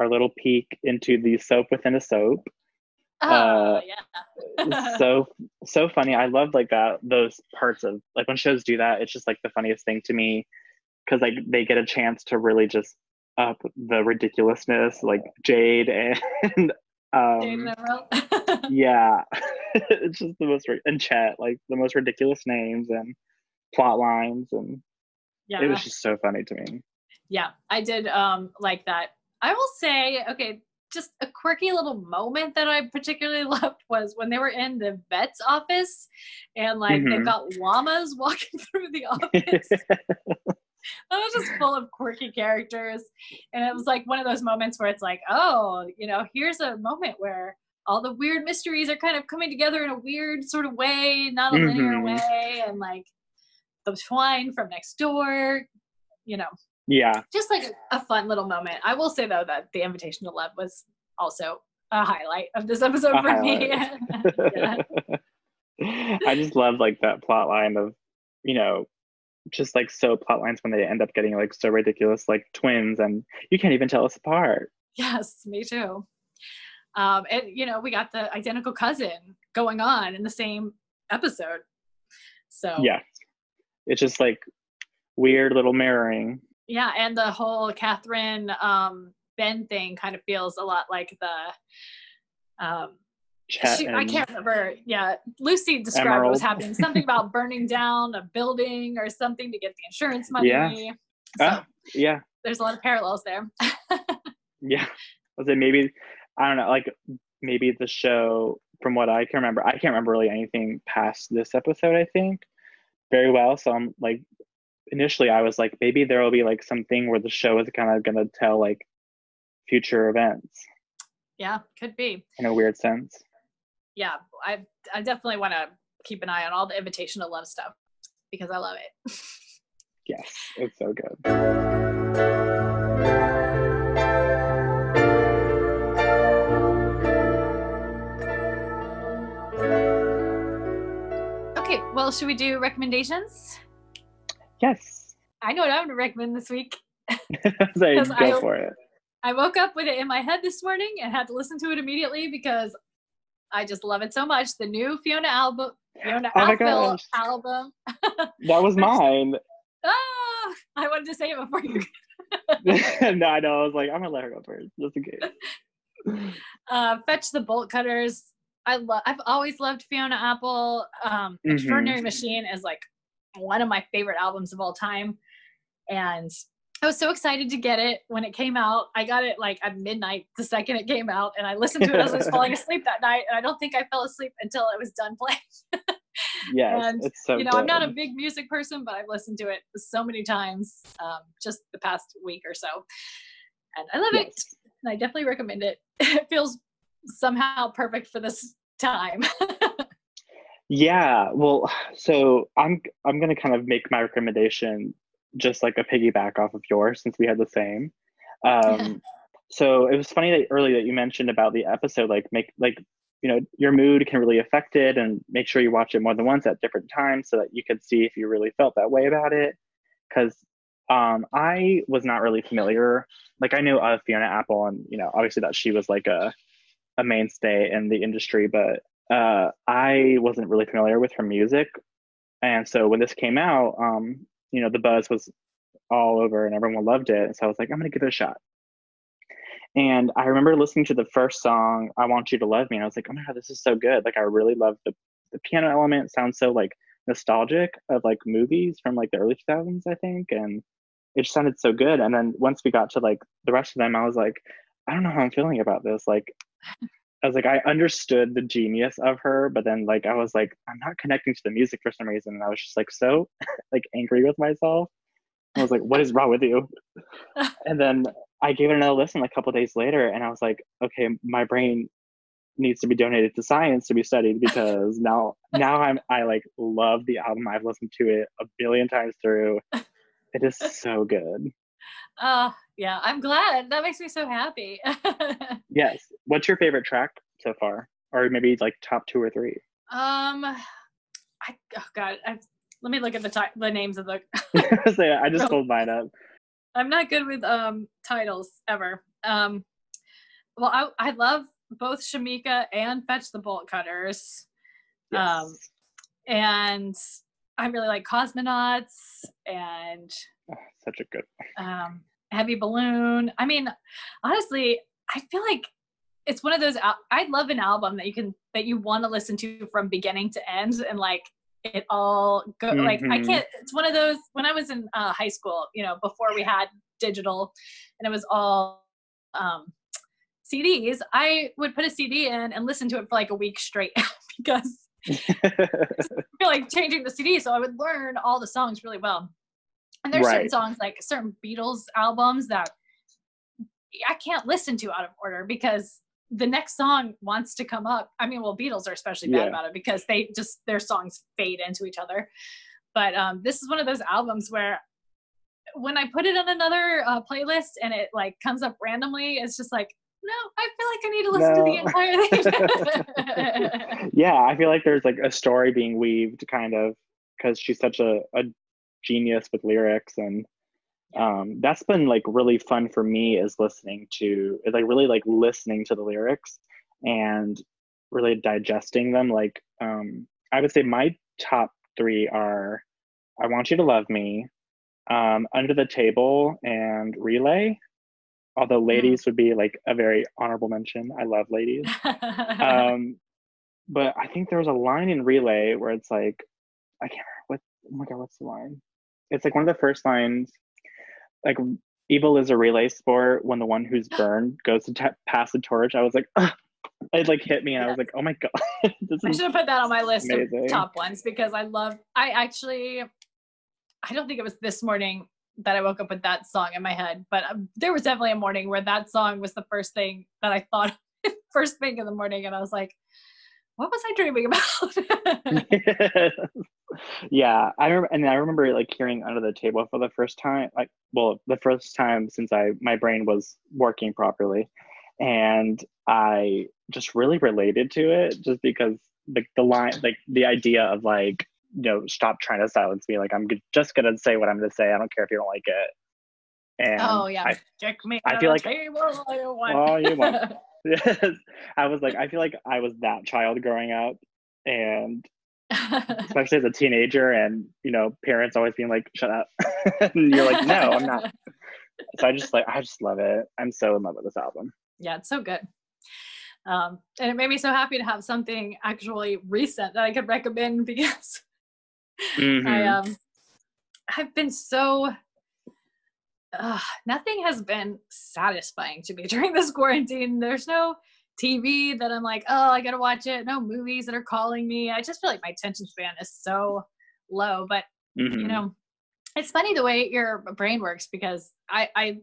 our little peek into the soap within a soap. Oh, Uh, yeah. So so funny. I love like that those parts of like when shows do that. It's just like the funniest thing to me because like they get a chance to really just up the ridiculousness, like Jade and um, Jade yeah it's just the most and chet like the most ridiculous names and plot lines and yeah. it was just so funny to me yeah, I did um like that. I will say, okay, just a quirky little moment that I particularly loved was when they were in the vet's office and like they've Mhm. got llamas walking through the office. that was just full of quirky characters. And it was like one of those moments where it's like, oh, you know, here's a moment where all the weird mysteries are kind of coming together in a weird sort of way, not a linear Mhm. way. And like the twine from next door, you know, yeah just like a, a fun little moment. I will say though that the invitation to love was also a highlight of this episode A for me. yeah. i just love like that plot line of you know just like so plot lines when they end up getting like so ridiculous like twins and you can't even tell us apart Yes, me too. Um, and you know, we got the identical cousin going on in the same episode. So yeah, it's just like weird little mirroring yeah, and the whole Catherine um Ben thing kind of feels a lot like the um she, I can't remember. Yeah, Lucy described what was happening. Something about burning down a building or something to get the insurance money. Yeah. So Ah, yeah there's a lot of parallels there. Yeah. I was like maybe I don't know, like maybe the show from what I can remember, I can't remember really anything past this episode, I think, very well. So I'm like initially I was like, maybe there will be like something where the show is kind of gonna tell like future events yeah, could be. in a weird sense. Yeah, I I definitely want to keep an eye on all the invitation to love stuff because I love it. Yes, it's so good. Okay, well, should we do recommendations? Yes. I know what I'm going to recommend this week. go I- for it. I woke up with it in my head this morning and had to listen to it immediately because I just love it so much. The new Fiona album, Fiona Oh Apple album. That was mine. Ah, I wanted to say it before you. no, I know. I was like, I'm gonna let her go first, just in case. Uh, Fetch the Bolt Cutters. I love. I've always loved Fiona Apple. Um, Mhm. Extraordinary Machine is like one of my favorite albums of all time, and I was so excited to get it when it came out. I got it like at midnight the second it came out, and I listened to it as I was falling asleep that night. And I don't think I fell asleep until it was done playing. yeah, And, it's so you know, I'm not a big music person, but I've listened to it so many times um, just the past week or so, and I love it. And I definitely recommend it. It feels somehow perfect for this time. Yeah, well, so I'm I'm gonna kind of make my recommendation just like a piggyback off of yours since we had the same. Um, so it was funny that early that you mentioned about the episode, like make like you know your mood can really affect it, and make sure you watch it more than once at different times so that you could see if you really felt that way about it. Because Um, I was not really familiar. Like I knew of Fiona Apple, and you know, obviously that she was like a a mainstay in the industry, but uh, I wasn't really familiar with her music. And so when this came out, um, you know, the buzz was all over and everyone loved it. And so I was like, I'm gonna give it a shot. And I remember listening to the first song, I Want You to Love Me, and I was like, oh my god, this is so good. Like I really love the the piano element sounds so like nostalgic of like movies from like the early 2000s, I think. And it just sounded so good. And then once we got to like the rest of them, I was like, I don't know how I'm feeling about this. Like I was like, I understood the genius of her, but then like I was like, I'm not connecting to the music for some reason. And I was just like so like angry with myself. I was like, what is wrong with you? and then I gave it another listen a couple days later and I was like, okay, my brain needs to be donated to science to be studied because now now I'm I like love the album. I've listened to it a billion times through. It is so good. Uh yeah, I'm glad. That makes me so happy. yes. What's your favorite track so far? Or maybe like top two or three? Um I oh god, i let me look at the ti- the names of the so, yeah, I just pulled mine up. I'm not good with um titles ever. Um well I I love both Shameika and Fetch the Bolt Cutters. Yes. Um and I really like Cosmonauts and oh, such a good um, Heavy Balloon. I mean, honestly, I feel like it's one of those. Al- I love an album that you can that you want to listen to from beginning to end, and like it all go. Mm-hmm. Like I mm-hmm. can't. It's one of those. When I was in uh, high school, you know, before we had digital, and it was all um, CDs. I would put a CD in and listen to it for like a week straight because I feel like changing the CD, so I would learn all the songs really well. And there's right. certain songs like certain Beatles albums that I can't listen to out of order because the next song wants to come up. I mean, well, Beatles are especially bad yeah. about it because they just their songs fade into each other. But um, this is one of those albums where when I put it on another uh, playlist and it like comes up randomly, it's just like no, I feel like I need to listen no. to the entire thing. yeah, I feel like there's like a story being weaved kind of because she's such a, a genius with lyrics. And um, that's been like really fun for me is listening to like really like listening to the lyrics and really digesting them. Like um, i would say my top three are i want you to love me um, under the table and relay. Although hmm. ladies mm. would be like a very honorable mention. I love ladies. Um, but i think there was a line in relay where it's like i can't remember what oh my god what's the line it's like one of the first lines like evil is a relay sport when the one who's burned goes to t- pass the torch i was like Ugh. it like hit me and yeah. i was like oh my god i should have put that on my list amazing. of top ones because i love i actually i don't think it was this morning that I woke up with that song in my head. But um, there was definitely a morning where that song was the first thing that I thought first thing in the morning, and I was like, "What was I dreaming about?" yeah, I remember, and I remember like hearing under the table for the first time, like, well, the first time since I my brain was working properly, and I just really related to it, just because like the line, like the idea of like you know, stop trying to silence me. Like I'm just gonna say what I'm gonna say. I don't care if you don't like it. And oh yeah, I, Check me I feel like oh, you want. yes, I was like, I feel like I was that child growing up, and especially as a teenager, and you know, parents always being like, "Shut up," and you're like, "No, I'm not." so I just like, I just love it. I'm so in love with this album. Yeah, it's so good. Um, and it made me so happy to have something actually recent that I could recommend because Mm-hmm. I um I've been so uh, nothing has been satisfying to me during this quarantine. There's no TV that I'm like, oh, I gotta watch it. No movies that are calling me. I just feel like my attention span is so low. But mm-hmm. you know, it's funny the way your brain works because I I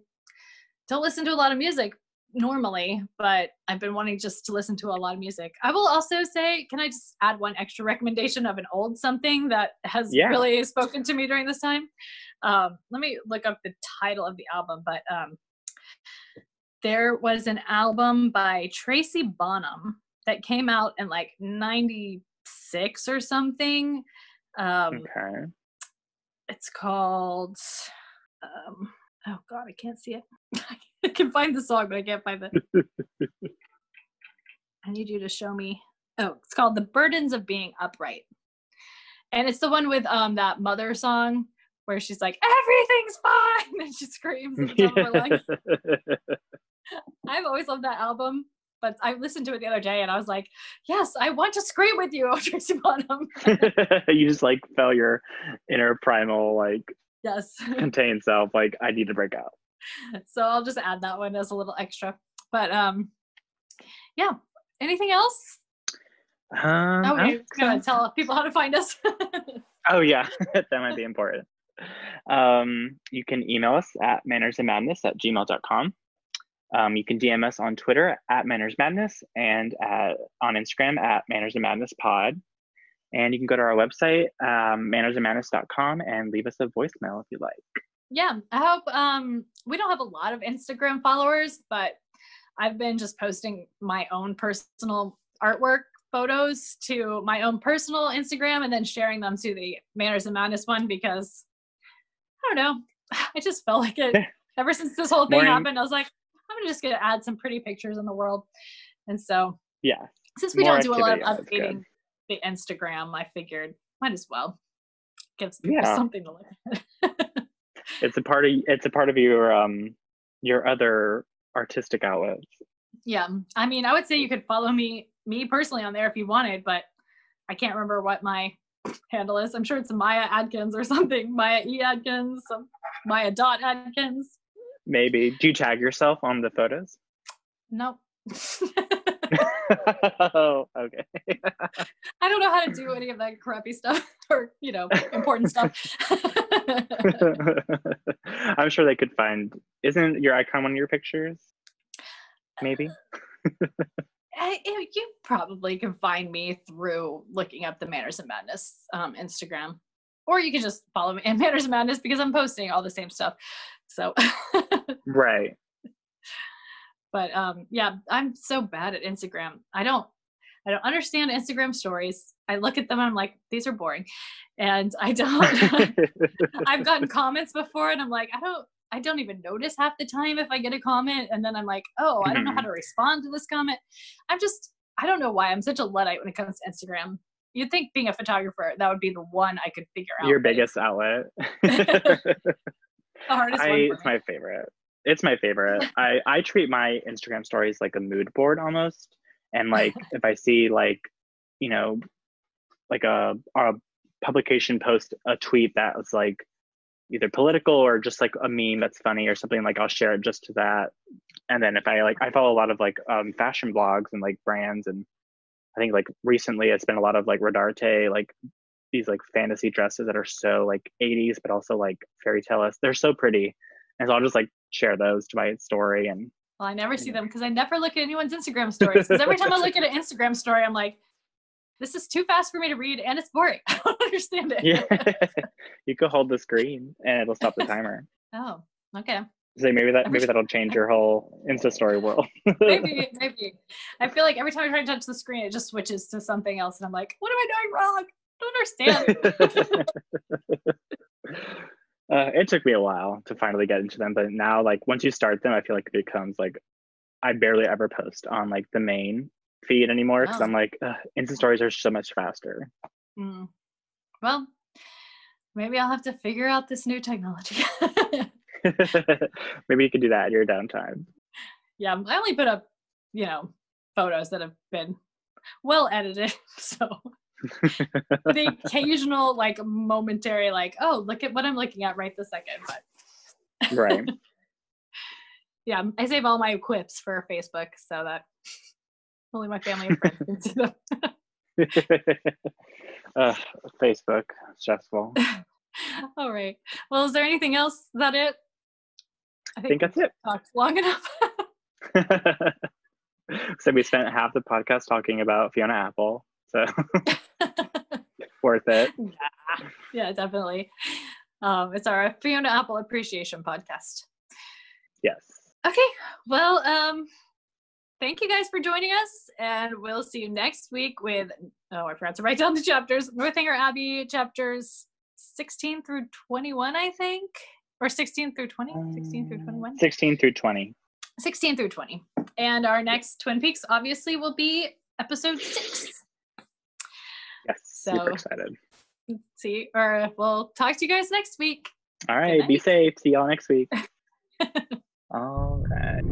don't listen to a lot of music, normally, but I've been wanting just to listen to a lot of music. I will also say, can I just add one extra recommendation of an old something that has yeah. really spoken to me during this time? Um, let me look up the title of the album, but um, there was an album by Tracy Bonham that came out in like 96 or something. Um, okay. It's called Um, oh God, I can't see it. I can find the song, but I can't find it. I need you to show me. Oh, it's called "The Burdens of Being Upright," and it's the one with um that mother song where she's like, "Everything's fine," and she screams at the top of her lungs. I've always loved that album, but I listened to it the other day and I was like, "Yes, I want to scream with you, Tracy Bonham." you just like felt your inner primal like yes. contained self like I need to break out. So I'll just add that one as a little extra. But um, yeah. Anything else? Um, I Okay, gonna tell people how to find us. Oh yeah, that might be important. Um, you can email us at mannersandmadness at gmail.com. Um, you can DM us on Twitter at Manners Madness and at, on Instagram at Manners and Madness Pod. And you can go to our website, um, mannersandmadness.com, and leave us a voicemail if you like. yeah, I hope um we don't have a lot of Instagram followers, but I've been just posting my own personal artwork photos to my own personal Instagram and then sharing them to the Manners and Madness one because I don't know. I just felt like it ever since this whole thing More in- happened. I was like, I'm just gonna add some pretty pictures in the world. And so Yeah, since we More don't do a lot of updating the Instagram, I figured might as well give people Yeah. something to look at. it's a part of it's a part of your um your other artistic outlets. yeah. I mean, I would say you could follow me me personally on there if you wanted, but I can't remember what my handle is. I'm sure it's Maya Adkins or something. Maya E Adkins, Maya dot Adkins. Maybe do you tag yourself on the photos? Nope. oh, okay. I don't know how to do any of that crappy stuff or, you know, important stuff. I'm sure they could find. Isn't your icon one of your pictures? Maybe. I, you probably can find me through looking up the Manners and Madness um, Instagram, or you can just follow me at Manners and Madness because I'm posting all the same stuff. So, Right. but um, yeah, I'm so bad at Instagram. I don't, I don't understand Instagram stories. I look at them, I'm like, these are boring, and I don't. I've gotten comments before, and I'm like, I don't. I don't even notice half the time if I get a comment, and then I'm like, oh, I don't know how mm-hmm. to respond to this comment. I'm just, I don't know why I'm such a luddite when it comes to Instagram. You'd think being a photographer, that would be the one I could figure out. your biggest outlet. the hardest I, one. it's my favorite. It's my favorite. I I treat my Instagram stories like a mood board almost, and like if I see like, you know, like a a publication post a tweet that was like either political or just like a meme that's funny or something like I'll share it just to that. And then if I like I follow a lot of like um fashion blogs and like brands and I think like recently it's been a lot of like Rodarte like these like fantasy dresses that are so like 80s but also like fairy tale they're so pretty and so i'll just like share those to my story and Well, I never see them because I never look at anyone's Instagram stories. Because every time I look at an Instagram story, I'm like, this is too fast for me to read and it's boring. I don't understand it. yeah you could hold the screen and it'll stop the timer Oh, okay. so maybe that maybe that'll change your whole insta story world maybe, maybe. I feel like every time I try to touch the screen, it just switches to something else, and I'm like, "What am I doing wrong? I don't understand." uh, it took me a while to finally get into them but now like once you start them i feel like it becomes like i barely ever post on like the main feed anymore because Oh. i'm like instant stories are so much faster Mm. Well, maybe I'll have to figure out this new technology. maybe you could do that at your downtime yeah, I only put up, you know, photos that have been well edited, so the occasional like momentary like, oh, look at what I'm looking at right this second, but right yeah, I save all my quips for Facebook so that only my family and friends can see them. uh, Facebook, stressful. All right. Well, is there anything else? Is that it? I think that's it. talked long enough. so we spent half the podcast talking about Fiona Apple. So worth it. yeah, yeah, definitely. Um, it's our Fiona Apple Appreciation Podcast. Yes. Okay. Well, um, thank you guys for joining us, and we'll see you next week with. Oh, I forgot to write down the chapters. Northanger Abbey chapters 16 through 21, I think. or 16 through 20? 16 through um, 21? 16 through 20. 16 through 20. And our next Twin Peaks obviously will be episode six. Yes. So- super excited. See, or we'll talk to you guys next week. All right. Be safe. See y'all next week. All right.